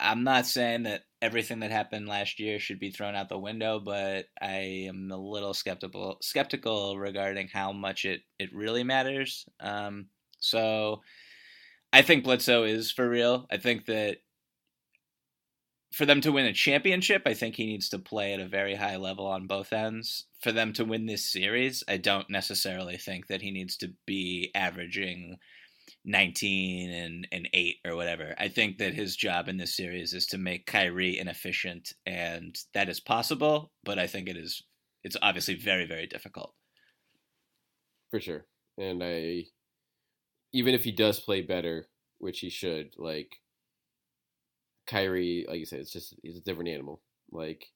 I'm not saying that everything that happened last year should be thrown out the window, but I am a little skeptical skeptical regarding how much it, it really matters. Um, so I think Bledsoe is for real. I think that for them to win a championship, I think he needs to play at a very high level on both ends. For them to win this series, I don't necessarily think that he needs to be averaging 19 and, and 8 or whatever. I think that his job in this series is to make Kyrie inefficient and that is possible, but I think it is it's obviously very very difficult. For sure. And I even if he does play better, which he should, like Kyrie, like you said, it's just he's a different animal. Like,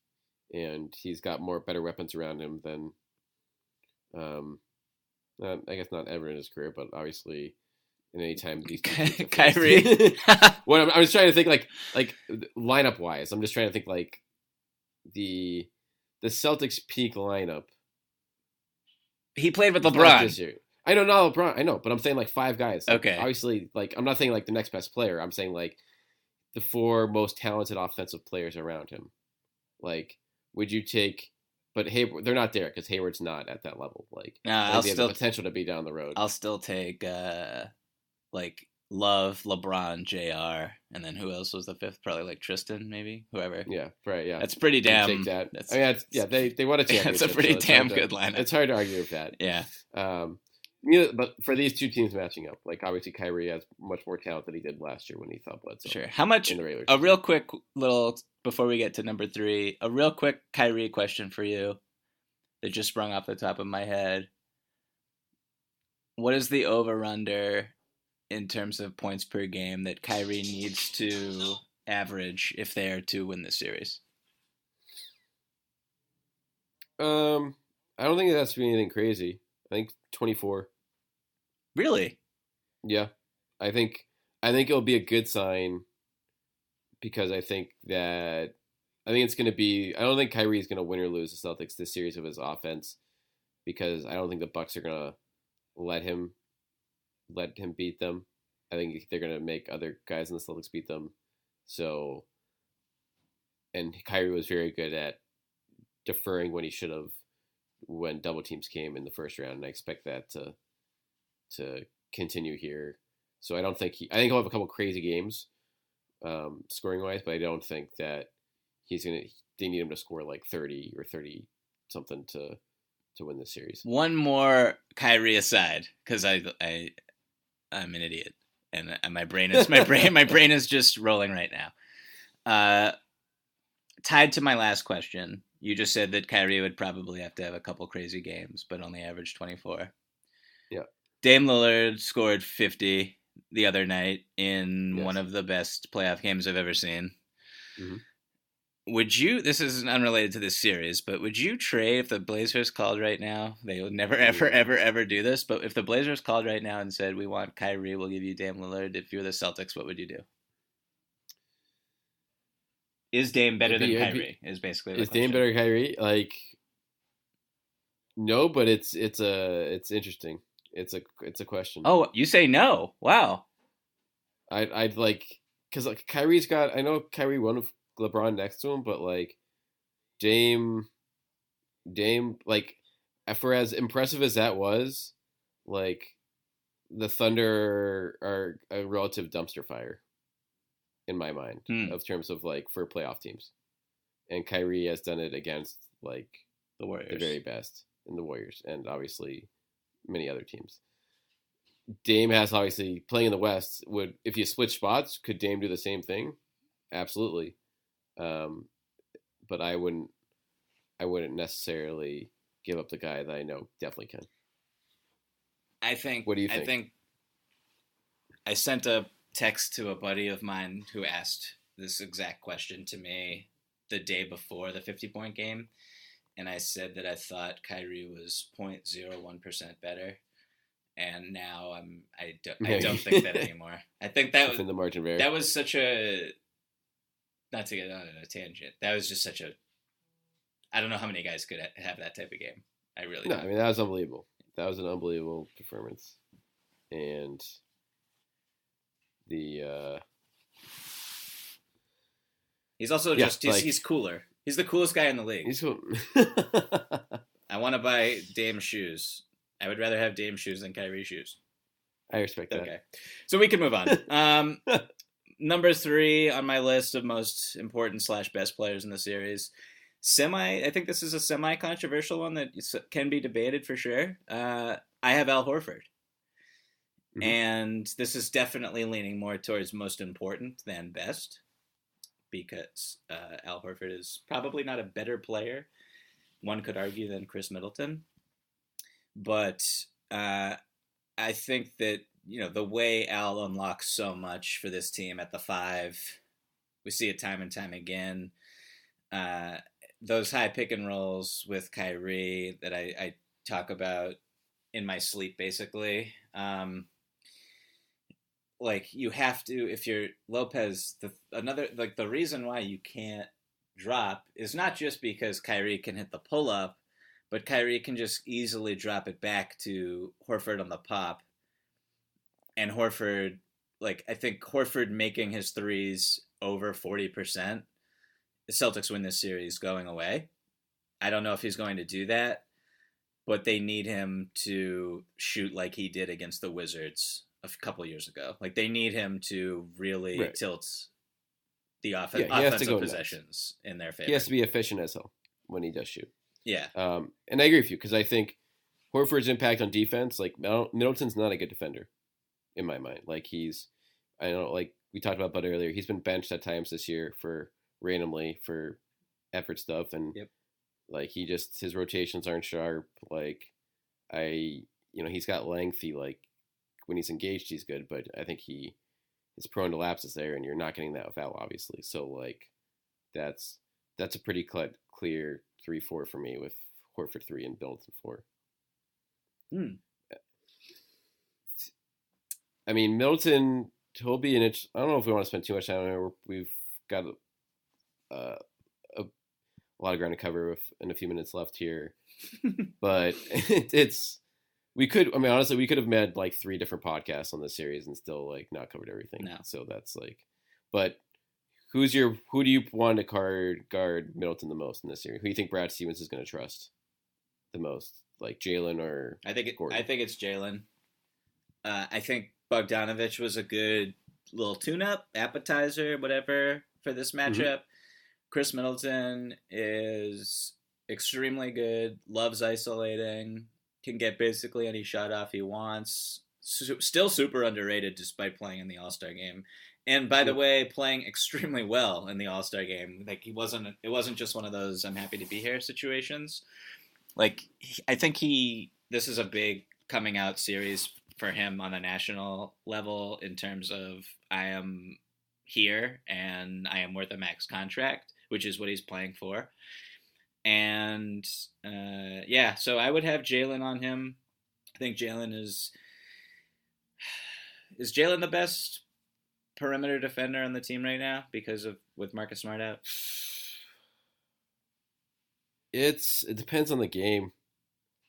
and he's got more better weapons around him than, um, not, I guess not ever in his career, but obviously, in any time these Kyrie. what I'm, I'm just trying to think like like lineup wise. I'm just trying to think like the the Celtics peak lineup. He played with LeBron this year. I know not LeBron. I know, but I'm saying like five guys. Like, okay. Obviously, like I'm not saying like the next best player. I'm saying like the four most talented offensive players around him. Like, would you take? But Hayward, they're not there because Hayward's not at that level. Like, nah, I'll still have the potential to be down the road. I'll still take uh like Love, LeBron, Jr. And then who else was the fifth? Probably like Tristan, maybe whoever. Yeah, right. Yeah, that's pretty damn. Take that. That's, I mean, yeah, they they want a championship. That's a pretty so damn good to, lineup. It's hard to argue with that. Yeah. Um, but for these two teams matching up, like obviously Kyrie has much more talent than he did last year when he thought Bledsoe. Sure. How much? In the regular a real quick little before we get to number three, a real quick Kyrie question for you that just sprung off the top of my head. What is the over under in terms of points per game that Kyrie needs to average if they are to win this series? Um, I don't think it has to be anything crazy. I think 24. Really? Yeah. I think I think it'll be a good sign because I think that I think it's going to be I don't think Kyrie is going to win or lose the Celtics this series of his offense because I don't think the Bucks are going to let him let him beat them. I think they're going to make other guys in the Celtics beat them. So and Kyrie was very good at deferring when he should have when double teams came in the first round, and I expect that to to continue here. So I don't think he. I think he'll have a couple crazy games, um, scoring wise, but I don't think that he's gonna. They need him to score like thirty or thirty something to to win the series. One more Kyrie aside, because I I I'm an idiot, and my brain is my brain my brain is just rolling right now. Uh, tied to my last question, you just said that Kyrie would probably have to have a couple crazy games, but only average 24. Yeah. Dame Lillard scored 50 the other night in yes. one of the best playoff games I've ever seen. Mm-hmm. would you? This is unrelated to this series, but would you trade if the Blazers called right now? They would never, ever, ever, ever do this. But if the Blazers called right now and said, "We want Kyrie, we'll give you Dame Lillard," if you're the Celtics, what would you do? Is Dame better than It'd be- Kyrie? Is basically Is Dame better than Kyrie? Like, no, but it's it's a it's interesting. It's a it's a question. Oh, you say no? Wow. I I'd like because like Kyrie's got. I know Kyrie won with LeBron next to him, but like Dame, Dame, like for as impressive as that was, like the Thunder are a relative dumpster fire in my mind Hmm. of terms of like for playoff teams, and Kyrie has done it against like The Warriors. the very best in the Warriors, and obviously many other teams. Dame has obviously playing in the West. Would if you switch spots, could Dame do the same thing? Absolutely, um, but I wouldn't. I wouldn't necessarily give up the guy that I know definitely can. I think. What do you think? I think? think I sent a text to a buddy of mine who asked this exact question to me the day before the 50 point game. And I said that I thought Kyrie was 0.01% better. And now I'm I don't, I don't think that anymore. I think that was Within the margin of that was such a not to get on a tangent. That was just such a I don't know how many guys could have that type of game. I really no, don't. I mean that was unbelievable. That was an unbelievable performance, and the uh, He's also Yeah, just he's, like- he's cooler. He's the coolest guy in the league. he's cool. I want to buy Dame shoes. I would rather have Dame shoes than Kyrie shoes. I respect that. Okay, so we can move on. Um, number three on my list of most important slash best players in the series. Semi, I think this is a semi controversial one that can be debated for sure. Uh, I have Al Horford. Mhm. And this is definitely leaning more towards most important than best because uh, Al Horford is probably not a better player, one could argue, than Khris Middleton. But uh, I think that, you know, the way Al unlocks so much for this team at the five, we see it time and time again. Uh, those high pick and rolls with Kyrie that I, I talk about in my sleep, basically. Um, like you have to if you're Lopez the another like the reason why you can't drop is not just because Kyrie can hit the pull up, but Kyrie can just easily drop it back to Horford on the pop. And Horford like I think Horford making his threes over 40%, the Celtics win this series going away. I don't know if he's going to do that, but they need him to shoot like he did against the Wizards a couple years ago. Like they need him to really Right. tilt the off- Yeah, he has to offensive go nuts. possessions in their favor. He has to be efficient as hell when he does shoot. yeah, Um, and I agree with you because I think Horford's impact on defense, like Middleton's not a good defender in my mind. Like he's, I don't know, like we talked about Bud earlier. He's been benched at times this year for randomly for effort stuff, and Yep. like he just his rotations aren't sharp. Like I, you know, he's got lengthy. Like when he's engaged, he's good, but I think he is prone to lapses there, and you're not getting that with Al, obviously. So like that's that's a pretty cl- clear three four for me with Horford three and Middleton four. Hmm. I mean Middleton, he'll be an itch. I don't know if we want to spend too much time on it. We've got uh, a, a lot of ground to cover with in a few minutes left here, but it, it's we could. I mean, honestly, we could have made like three different podcasts on this series and still like not covered everything. No. So that's like, but who's your who do you want to guard guard Middleton the most in this series? Who do you think Brad Stevens is going to trust the most? Like Jaylen or I think it, Gordon. I think it's Jaylen. Uh, I think Bogdanovic was a good little tune-up, appetizer, whatever for this Mm-hmm. matchup. Khris Middleton is extremely good. Loves isolating. Can get basically any shot off he wants. Su- still super underrated despite playing in the All Star game. And by the hmm. way, playing extremely well in the All Star game. Like he wasn't. It wasn't just one of those "I'm happy to be here" situations like he- I think he this is a big coming out series for him on a national level in terms of I am here and I am worth a max contract, which is what he's playing for. And uh, yeah, so I would have Jaylen on him. I think Jaylen is is Jaylen the best perimeter defender on the team right now because of with Marcus Smart out. It's it depends on the game.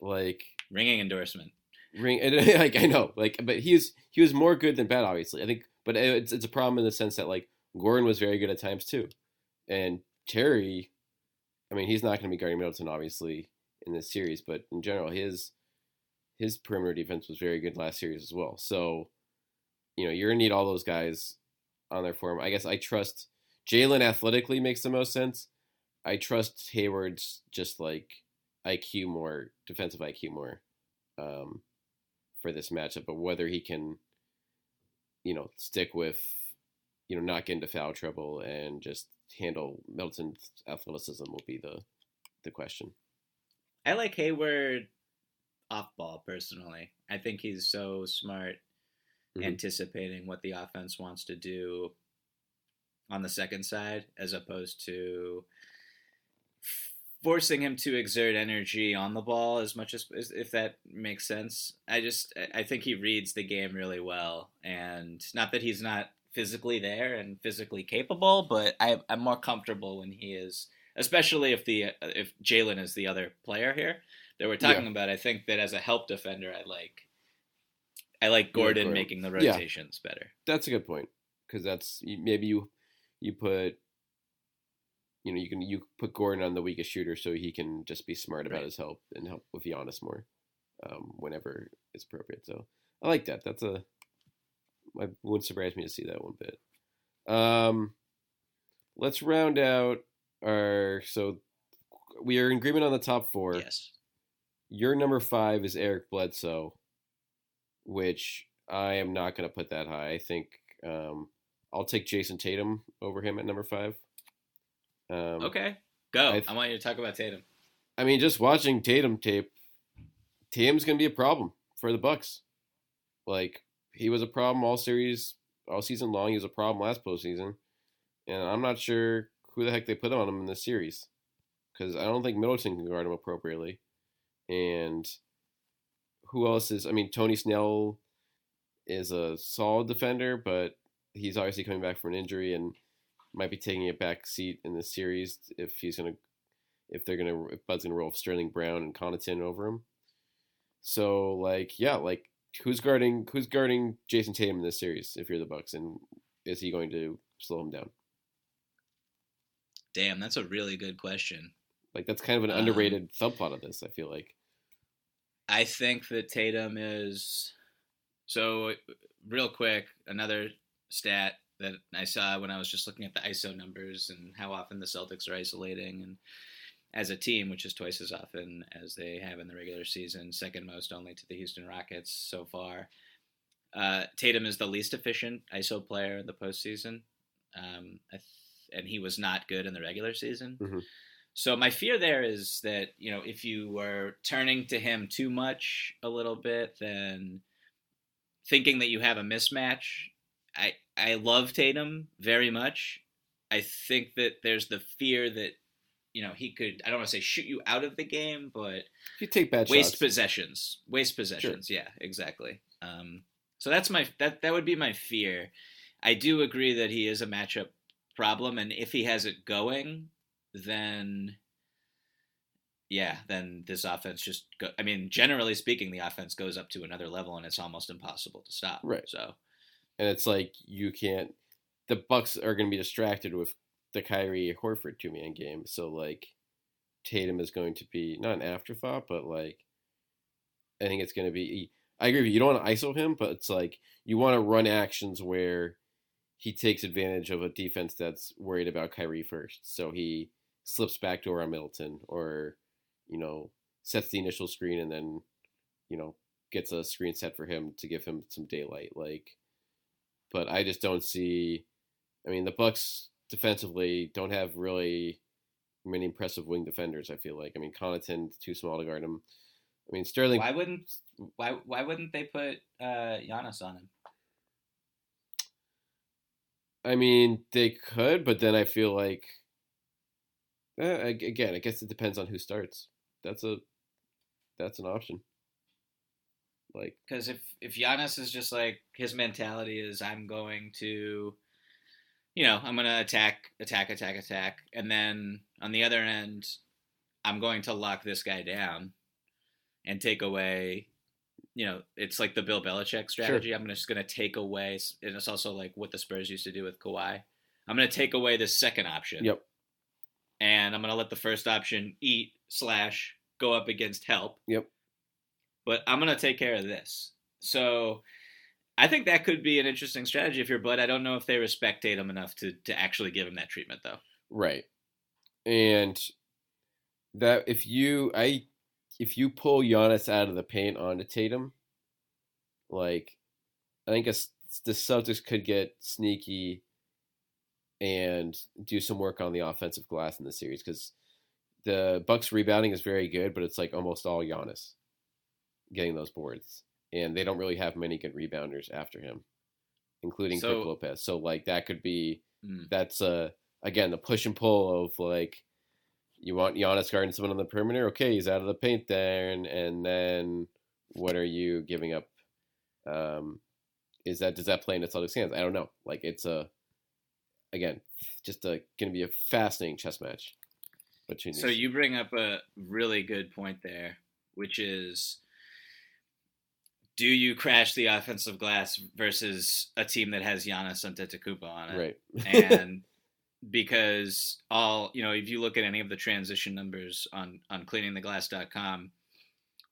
Like ringing endorsement. Ring like I know like but he was he was more good than bad obviously. I think but it's it's a problem in the sense that like Gordon was very good at times too. And Terry I mean he's not going to be guarding Middleton obviously in this series, but in general his his perimeter defense was very good last series as well. So, you know, you're gonna need all those guys on their form. I guess I trust Jaylen athletically makes the most sense. I trust Hayward's just like IQ more, defensive IQ more, um, for this matchup. But whether he can, you know, stick with, you know, not get into foul trouble and just handle Middleton's athleticism will be the the question. I like Hayward off ball personally. I think he's so smart mm-hmm. anticipating what the offense wants to do on the second side as opposed to forcing him to exert energy on the ball as much as, as if that makes sense. I just I think he reads the game really well and not that he's not physically there and physically capable, but I, I'm more comfortable when he is, especially if the if Jaylen is the other player here that we're talking yeah. about. I think that as a help defender, I like I like Gordon, making the rotations yeah. better. That's a good point because that's maybe you you put you know you can you put Gordon on the weakest shooter so he can just be smart about right. his help and help with Giannis more um, whenever it's appropriate. So I like that. That's a I wouldn't surprise me to see that one bit. Um, let's round out our so we are in agreement on the top four. Yes. Your number five is Eric Bledsoe which I am not going to put that high. I think um, I'll take Jayson Tatum over him at number five. Um, okay, go. I've, I want you to talk about Tatum. I mean, just watching Tatum tape, Tatum's going to be a problem for the Bucks. Like he was a problem all series, all season long. He was a problem last postseason, and I'm not sure who the heck they put on him in this series because I don't think Middleton can guard him appropriately, and who else is? I mean, Tony Snell is a solid defender, but he's obviously coming back from an injury and might be taking a back seat in this series if he's gonna, if they're gonna, if Bud's gonna roll Sterling Brown and Connaughton over him. So like, yeah, like who's guarding who's guarding Jayson Tatum in this series if you're the Bucks, and is he going to slow him down? Damn, that's a really good question. Like that's kind of an um, underrated subplot of this. I feel like. I think that Tatum is so real quick. Another stat that I saw when I was just looking at the ISO numbers and how often the Celtics are isolating and as a team, which is twice as often as they have in the regular season, second most only to the Houston Rockets so far. Uh, Tatum is the least efficient ISO player in the postseason, um, and he was not good in the regular season. Mm-hmm. So my fear there is that you know if you were turning to him too much a little bit, then thinking that you have a mismatch. I I love Tatum very much. I think that there's the fear that you know he could I don't want to say shoot you out of the game, but you take bad waste shots. possessions, waste possessions. Sure. Yeah, exactly. Um, so that's my that that would be my fear. I do agree that he is a matchup problem, and if he has it going, then yeah, then this offense just go, I mean, generally speaking, the offense goes up to another level and it's almost impossible to stop. Right. So and it's like you can't the Bucks are gonna be distracted with the Kyrie Horford two man game. So like Tatum is going to be not an afterthought, but like I think it's gonna be I agree with you. You don't want to ISO him, but it's like you want to run actions where he takes advantage of a defense that's worried about Kyrie first. So he slips back to around Middleton or, you know, sets the initial screen and then, you know, gets a screen set for him to give him some daylight. Like, but I just don't see. I mean, the Bucks defensively don't have really many impressive wing defenders. I feel like. I mean, Connaughton's too small to guard him. I mean, Sterling. Why wouldn't why why wouldn't they put uh, Giannis on him? I mean, they could, but then I feel like Uh, again, I guess it depends on who starts. That's a that's an option. Like Because if if Giannis is just like his mentality is I'm going to, you know, I'm gonna attack, attack, attack, attack, and then on the other end, I'm going to lock this guy down and take away. You know, it's like the Bill Belichick strategy. I'm just going to take away, and it's also like what the Spurs used to do with Kawhi. I'm going to take away the second option. Yep. And I'm going to let the first option eat slash go up against help. Yep. But I'm going to take care of this. So I think that could be an interesting strategy if you're Bud. I don't know if they respect Tatum enough to, to actually give him that treatment, though. right, and that if you I if you pull Giannis out of the paint onto Tatum, like I think it's, the Celtics could get sneaky and do some work on the offensive glass in the series because the Bucks rebounding is very good, but it's like almost all Giannis getting those boards, and they don't really have many good rebounders after him, including So- Brook Lopez. So like that could be Mm. that's uh again the push and pull of like you want Giannis guarding someone on the perimeter. Okay, he's out of the paint there, and and then what are you giving up? Um, is that does that play into Celtics hands? I don't know. Like it's a again just a going to be a fascinating chess match between. So these. you bring up a really good point there, which is do you crash the offensive glass versus a team that has Giannis Antetokounmpo on it? right and because all you know if you look at any of the transition numbers on on cleaningtheglass.com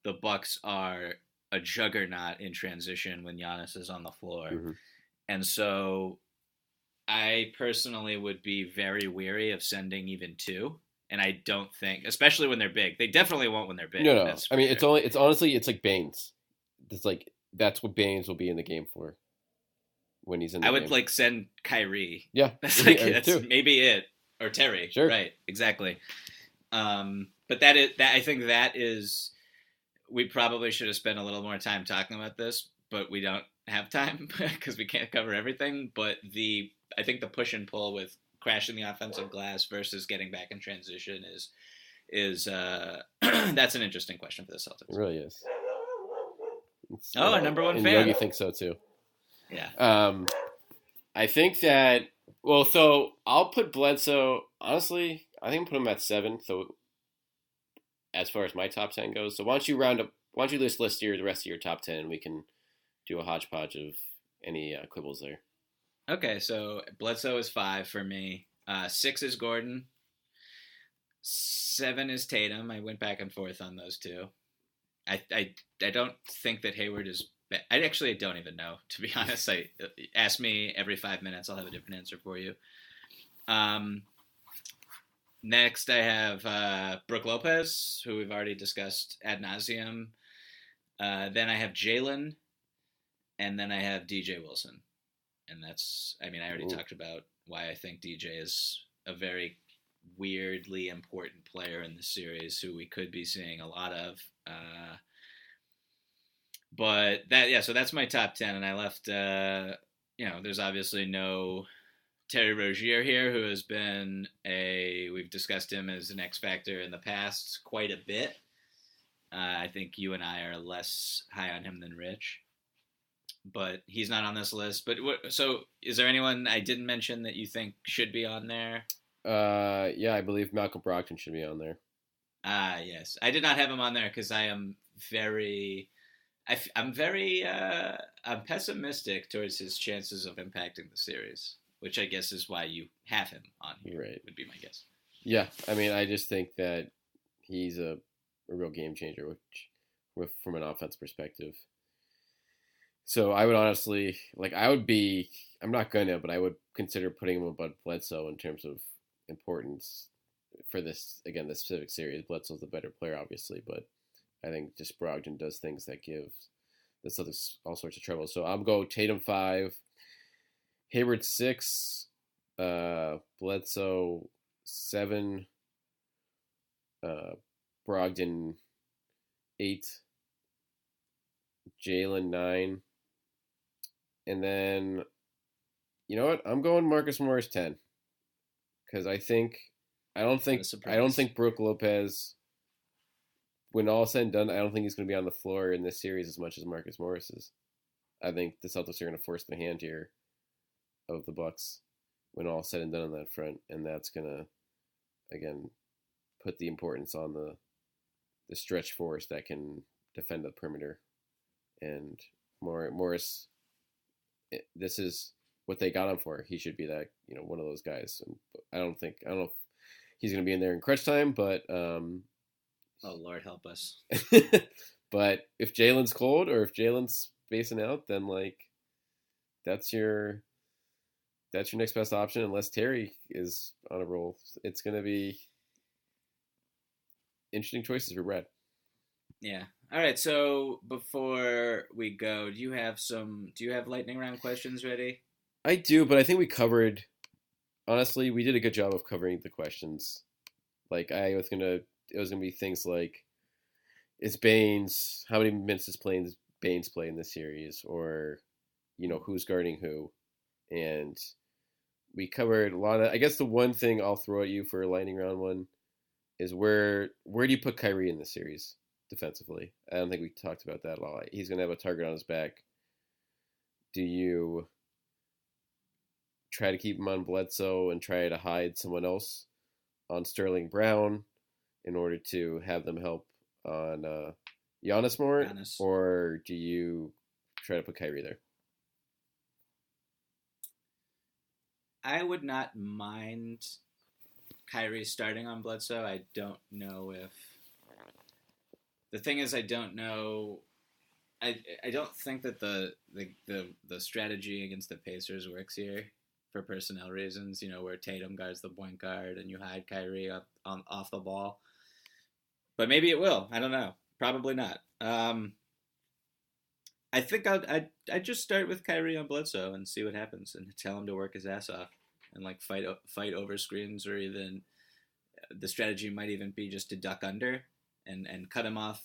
the bucks are a juggernaut in transition when Giannis is on the floor Mhm. and so i personally would be very weary of sending even two and i don't think especially when they're big they definitely won't when they're big no no. I mean sure. it's only it's honestly it's like Baynes. It's like that's what Baynes will be in the game for when he's in. The i would game. like send Kyrie yeah That's like that's too. maybe it or Terry. Sure. Right. Exactly. Um, but that is that I think that is we probably should have spent a little more time talking about this, but we don't have time because we can't cover everything. But the I think the push and pull with crashing the offensive glass versus getting back in transition is is uh, that's an interesting question for the It Celtics. really is. It's- Oh, our number one and fan. Yogi thinks so too. Yeah. Um, I think that well, so I'll put Bledsoe. Honestly, I think I'll put him at seven. So as far as my top ten goes, so why don't you round up? Why don't you just list your the rest of your top ten, and we can do a hodgepodge of any uh, quibbles there. Okay, so Bledsoe is five for me. Uh, six is Gordon. Seven is Tatum. I went back and forth on those two. I I, I don't think that Hayward is. Ba- I actually don't even know to be honest. I ask me every five minutes. I'll have a different answer for you. Um. Next, I have uh, Brook Lopez, who we've already discussed ad nauseum. Uh, then I have Jaylen, and then I have DJ Wilson and that's I mean I already Ooh. talked about why I think DJ is a very weirdly important player in the series who we could be seeing a lot of. Uh, but that yeah, so that's my top ten, and I left. Uh, you know, there's obviously no Terry Rozier here, who has been a we've discussed him as an X factor in the past quite a bit. Uh, I think you and I are less high on him than Rich but he's not on this list. But what, so, is there anyone I didn't mention that you think should be on there? Uh, yeah, I believe Malcolm Brogdon should be on there. Ah, yes, I did not have him on there because I am very, I, am very, uh, I'm pessimistic towards his chances of impacting the series, which I guess is why you have him on here. Right. Would be my guess. Yeah, I mean, I just think that he's a, a real game changer, which, with from an offense perspective. So I would honestly like I would be I'm not gonna, but I would consider putting him above Bledsoe in terms of importance for this again this specific series. Bledsoe's the better player, obviously, but I think just Brogdon does things that give the Celtics all sorts of trouble. So I'm go Tatum five, Hayward six, uh, Bledsoe seven, uh, Brogdon eight, Jaylen nine, and then you know what? I'm going Marcus Morris ten because I think I don't think I don't think Brook Lopez. When all said and done, I don't think he's going to be on the floor in this series as much as Marcus Morris is. I think the Celtics are going to force the hand here of the Bucks when all said and done on that front, and that's going to again put the importance on the the stretch force that can defend the perimeter. And Mor- Morris, eh, this is what they got him for. He should be that you know one of those guys. And I don't think I don't know if he's going to be in there in crunch time, but um, Oh Lord, help us. but if Jaylen's cold or if Jaylen's spacing out, then like that's your that's your next best option unless Terry is on a roll. It's gonna be interesting choices for Brad. Yeah. All right. So before we go, do you have some? Do you have lightning round questions ready? I do, but I think we covered honestly, we did a good job of covering the questions. Like I was gonna it was gonna be things like is Baynes how many minutes is playing Baynes play in this series or you know who's guarding who and we covered a lot of I guess the one thing I'll throw at you for a lightning round one is where where do you put Kyrie in the series defensively? I don't think we talked about that at all. He's gonna have a target on his back. Do you try to keep him on Bledsoe and try to hide someone else on Sterling Brown in order to have them help on uh, Giannis more, Giannis. or do you try to put Kyrie there? I would not mind Kyrie starting on Bledsoe. I don't know if the thing is I don't know I I don't think that the the the, the strategy against the Pacers works here for personnel reasons, you know, where Tatum guards the point guard and you hide Kyrie up on off the ball. But maybe it will. I don't know. Probably not. Um I think I'd, I'd I'd just start with Kyrie on Bledsoe and see what happens, and tell him to work his ass off and like fight fight over screens, or even the strategy might even be just to duck under and and cut him off,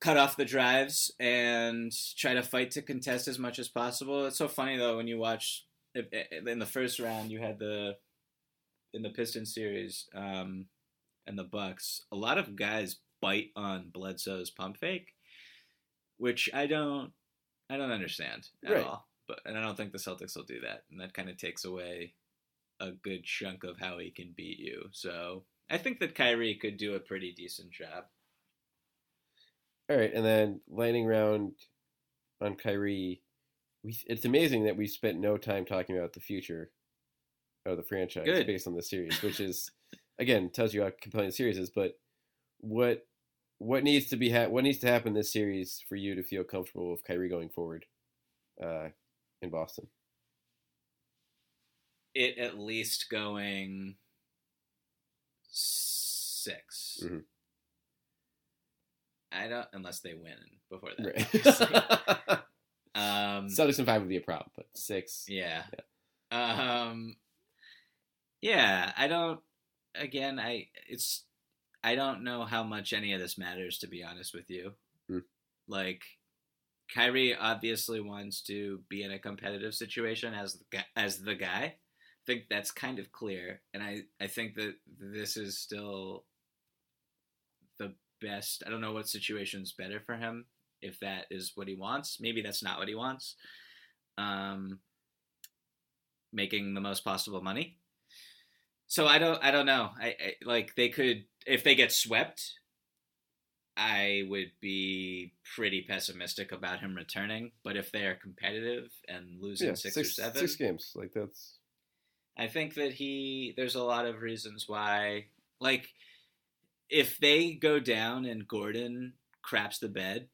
cut off the drives, and try to fight to contest as much as possible. It's so funny though when you watch in the first round you had the in the Pistons series um, and the Bucks, a lot of guys bite on Bledsoe's pump fake which I don't I don't understand at Right. all. But and I don't think the Celtics will do that, and that kind of takes away a good chunk of how he can beat you. So I think that Kyrie could do a pretty decent job. All right, and then lightning round on Kyrie. We it's amazing that we spent no time talking about the future of the franchise Good. based on the series, which is again tells you how compelling the series is. But what what needs to be ha- what needs to happen this series for you to feel comfortable with Kyrie going forward uh, in Boston? It at least going six. Mhm. I don't unless they win before that. Right. Um, Celtics in five would be a problem, but six. Yeah. Um Yeah, I don't again, I it's I don't know how much any of this matters to be honest with you. Hmm. Like Kyrie obviously wants to be in a competitive situation as the guy, as the guy. I think that's kind of clear and I I think that this is still the best. I don't know what situation's better for him if that is what he wants. Maybe that's not what he wants. Um making the most possible money. So I don't I don't know. I, I like they could if they get swept I would be pretty pessimistic about him returning, but if they are competitive and losing Yeah, six, six, or seven, six games. Like that's I think that he there's a lot of reasons why like if they go down and Gordon craps the bed,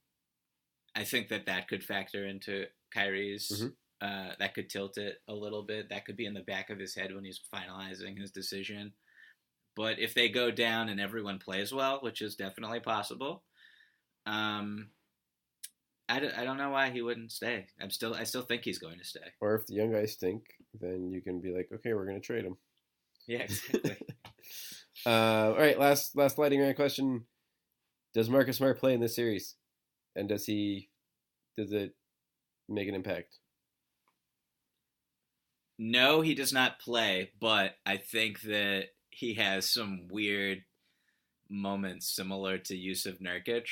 I think that that could factor into Kyrie's Mhm. uh, that could tilt it a little bit. That could be in the back of his head when he's finalizing his decision. But if they go down and everyone plays well, which is definitely possible, um, I don't, I don't know why he wouldn't stay. I'm still I still think he's going to stay. or if the young guys stink, then you can be like, okay, we're gonna trade him. Yeah, exactly. Uh, all right, last last lighting round question: Does Marcus Smart play in this series, and does he does it make an impact? No, he does not play, but I think that he has some weird moments similar to Jusuf Nurkic.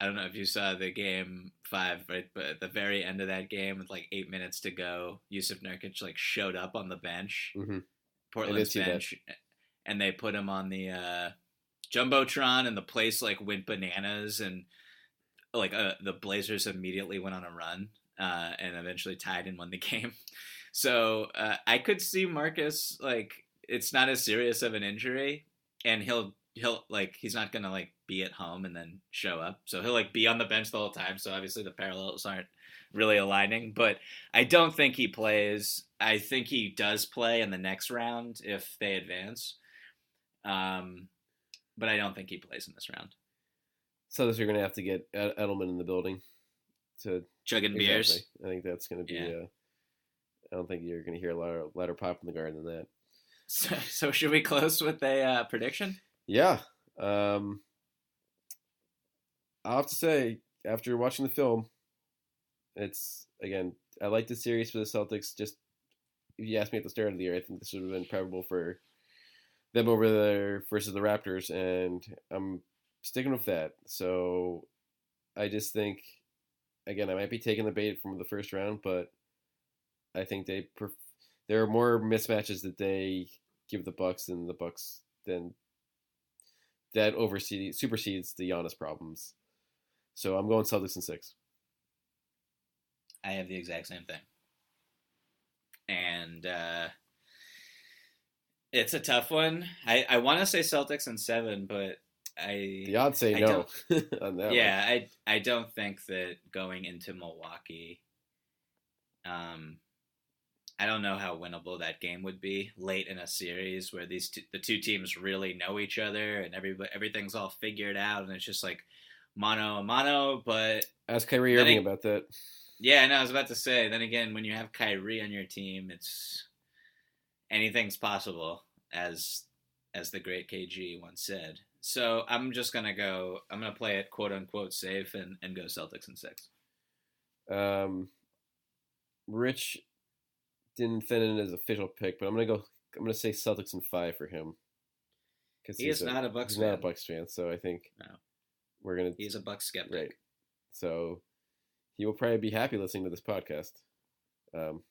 I don't know if you saw the game five, right? But at the very end of that game, with like eight minutes to go, Jusuf Nurkic like showed up on the bench, hmm Portland's that. bench, and they put him on the uh, jumbotron, and the place like went bananas, and like uh, the Blazers immediately went on a run, uh, and eventually tied and won the game. So uh, I could see Marcus like it's not as serious of an injury, and he'll he'll like he's not gonna like be at home and then show up. So he'll like be on the bench the whole time. So obviously the parallels aren't really aligning. But I don't think he plays. I think he does play in the next round if they advance. Um, but I don't think he plays in this round. So this you're gonna have to get Ed- Edelman in the building to Chugging beers. Exactly. I think that's gonna be. Yeah. Uh, I don't think you're gonna hear a louder, louder pop in the garden than that. So, so should we close with a uh, prediction? Yeah. Um, I'll have to say, after watching the film, it's again, I like the series for the Celtics. Just if you asked me at the start of the year, I think this would have been probable for them over there versus the Raptors, and I'm sticking with that. So I just think, again, I might be taking the bait from the first round, but I think they pref- there are more mismatches that they give the Bucks than the Bucks than that oversees supersedes the Giannis problems. So I'm going Celtics in six. I have the exact same thing. And uh, it's a tough one. I, I want to say Celtics in seven, but I The odds say I no on that. yeah, I I don't think that going into Milwaukee, um, I don't know how winnable that game would be late in a series where these two, the two teams really know each other and everybody everything's all figured out and it's just like mano a mano. But one. Ask Kyrie Irving about that. yeah, no, I was about to say. Then again, when you have Kyrie on your team, it's anything's possible, as as the great KG once said. So I'm just gonna go. I'm gonna play it quote unquote safe and and go Celtics in six. Um, Rich didn't fit in his official pick, but I'm gonna go. I'm gonna say Celtics in five for him. Because He is not a Bucks he's not a. Bucks fan, so I think No. we're gonna He's a Bucks skeptic. Right. So he will probably be happy listening to this podcast. Um,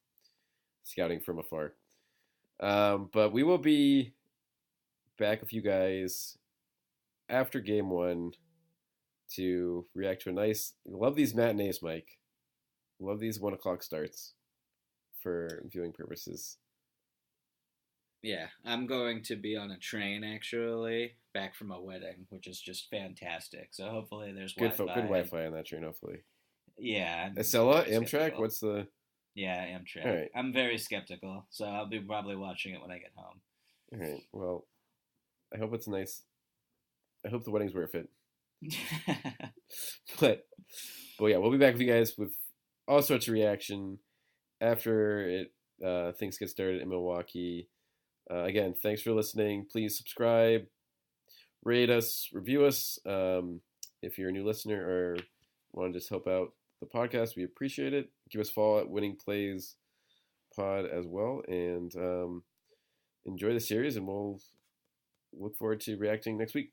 scouting from afar. Um, but we will be back with you guys after game one to react to a nice. Love these matinees, Mike. Love these one o'clock starts for viewing purposes. Yeah, I'm going to be on a train actually, back from a wedding, which is just fantastic. So hopefully there's Good, Wi-Fi. good Wi-Fi on that train, hopefully. Yeah. I'm Acela, Amtrak. What's the? Yeah, Amtrak. All right. I'm very skeptical, so I'll be probably watching it when I get home. All right. Well, I hope it's nice. I hope the wedding's worth it. but but yeah, we'll be back with you guys with all sorts of reaction after it uh, things get started in Milwaukee. Uh, again, thanks for listening. Please subscribe, rate us, review us. Um, if you're a new listener or want to just help out the podcast, we appreciate it. Give us a follow at Winning Plays Pod as well, and um, enjoy the series. And we'll look forward to reacting next week.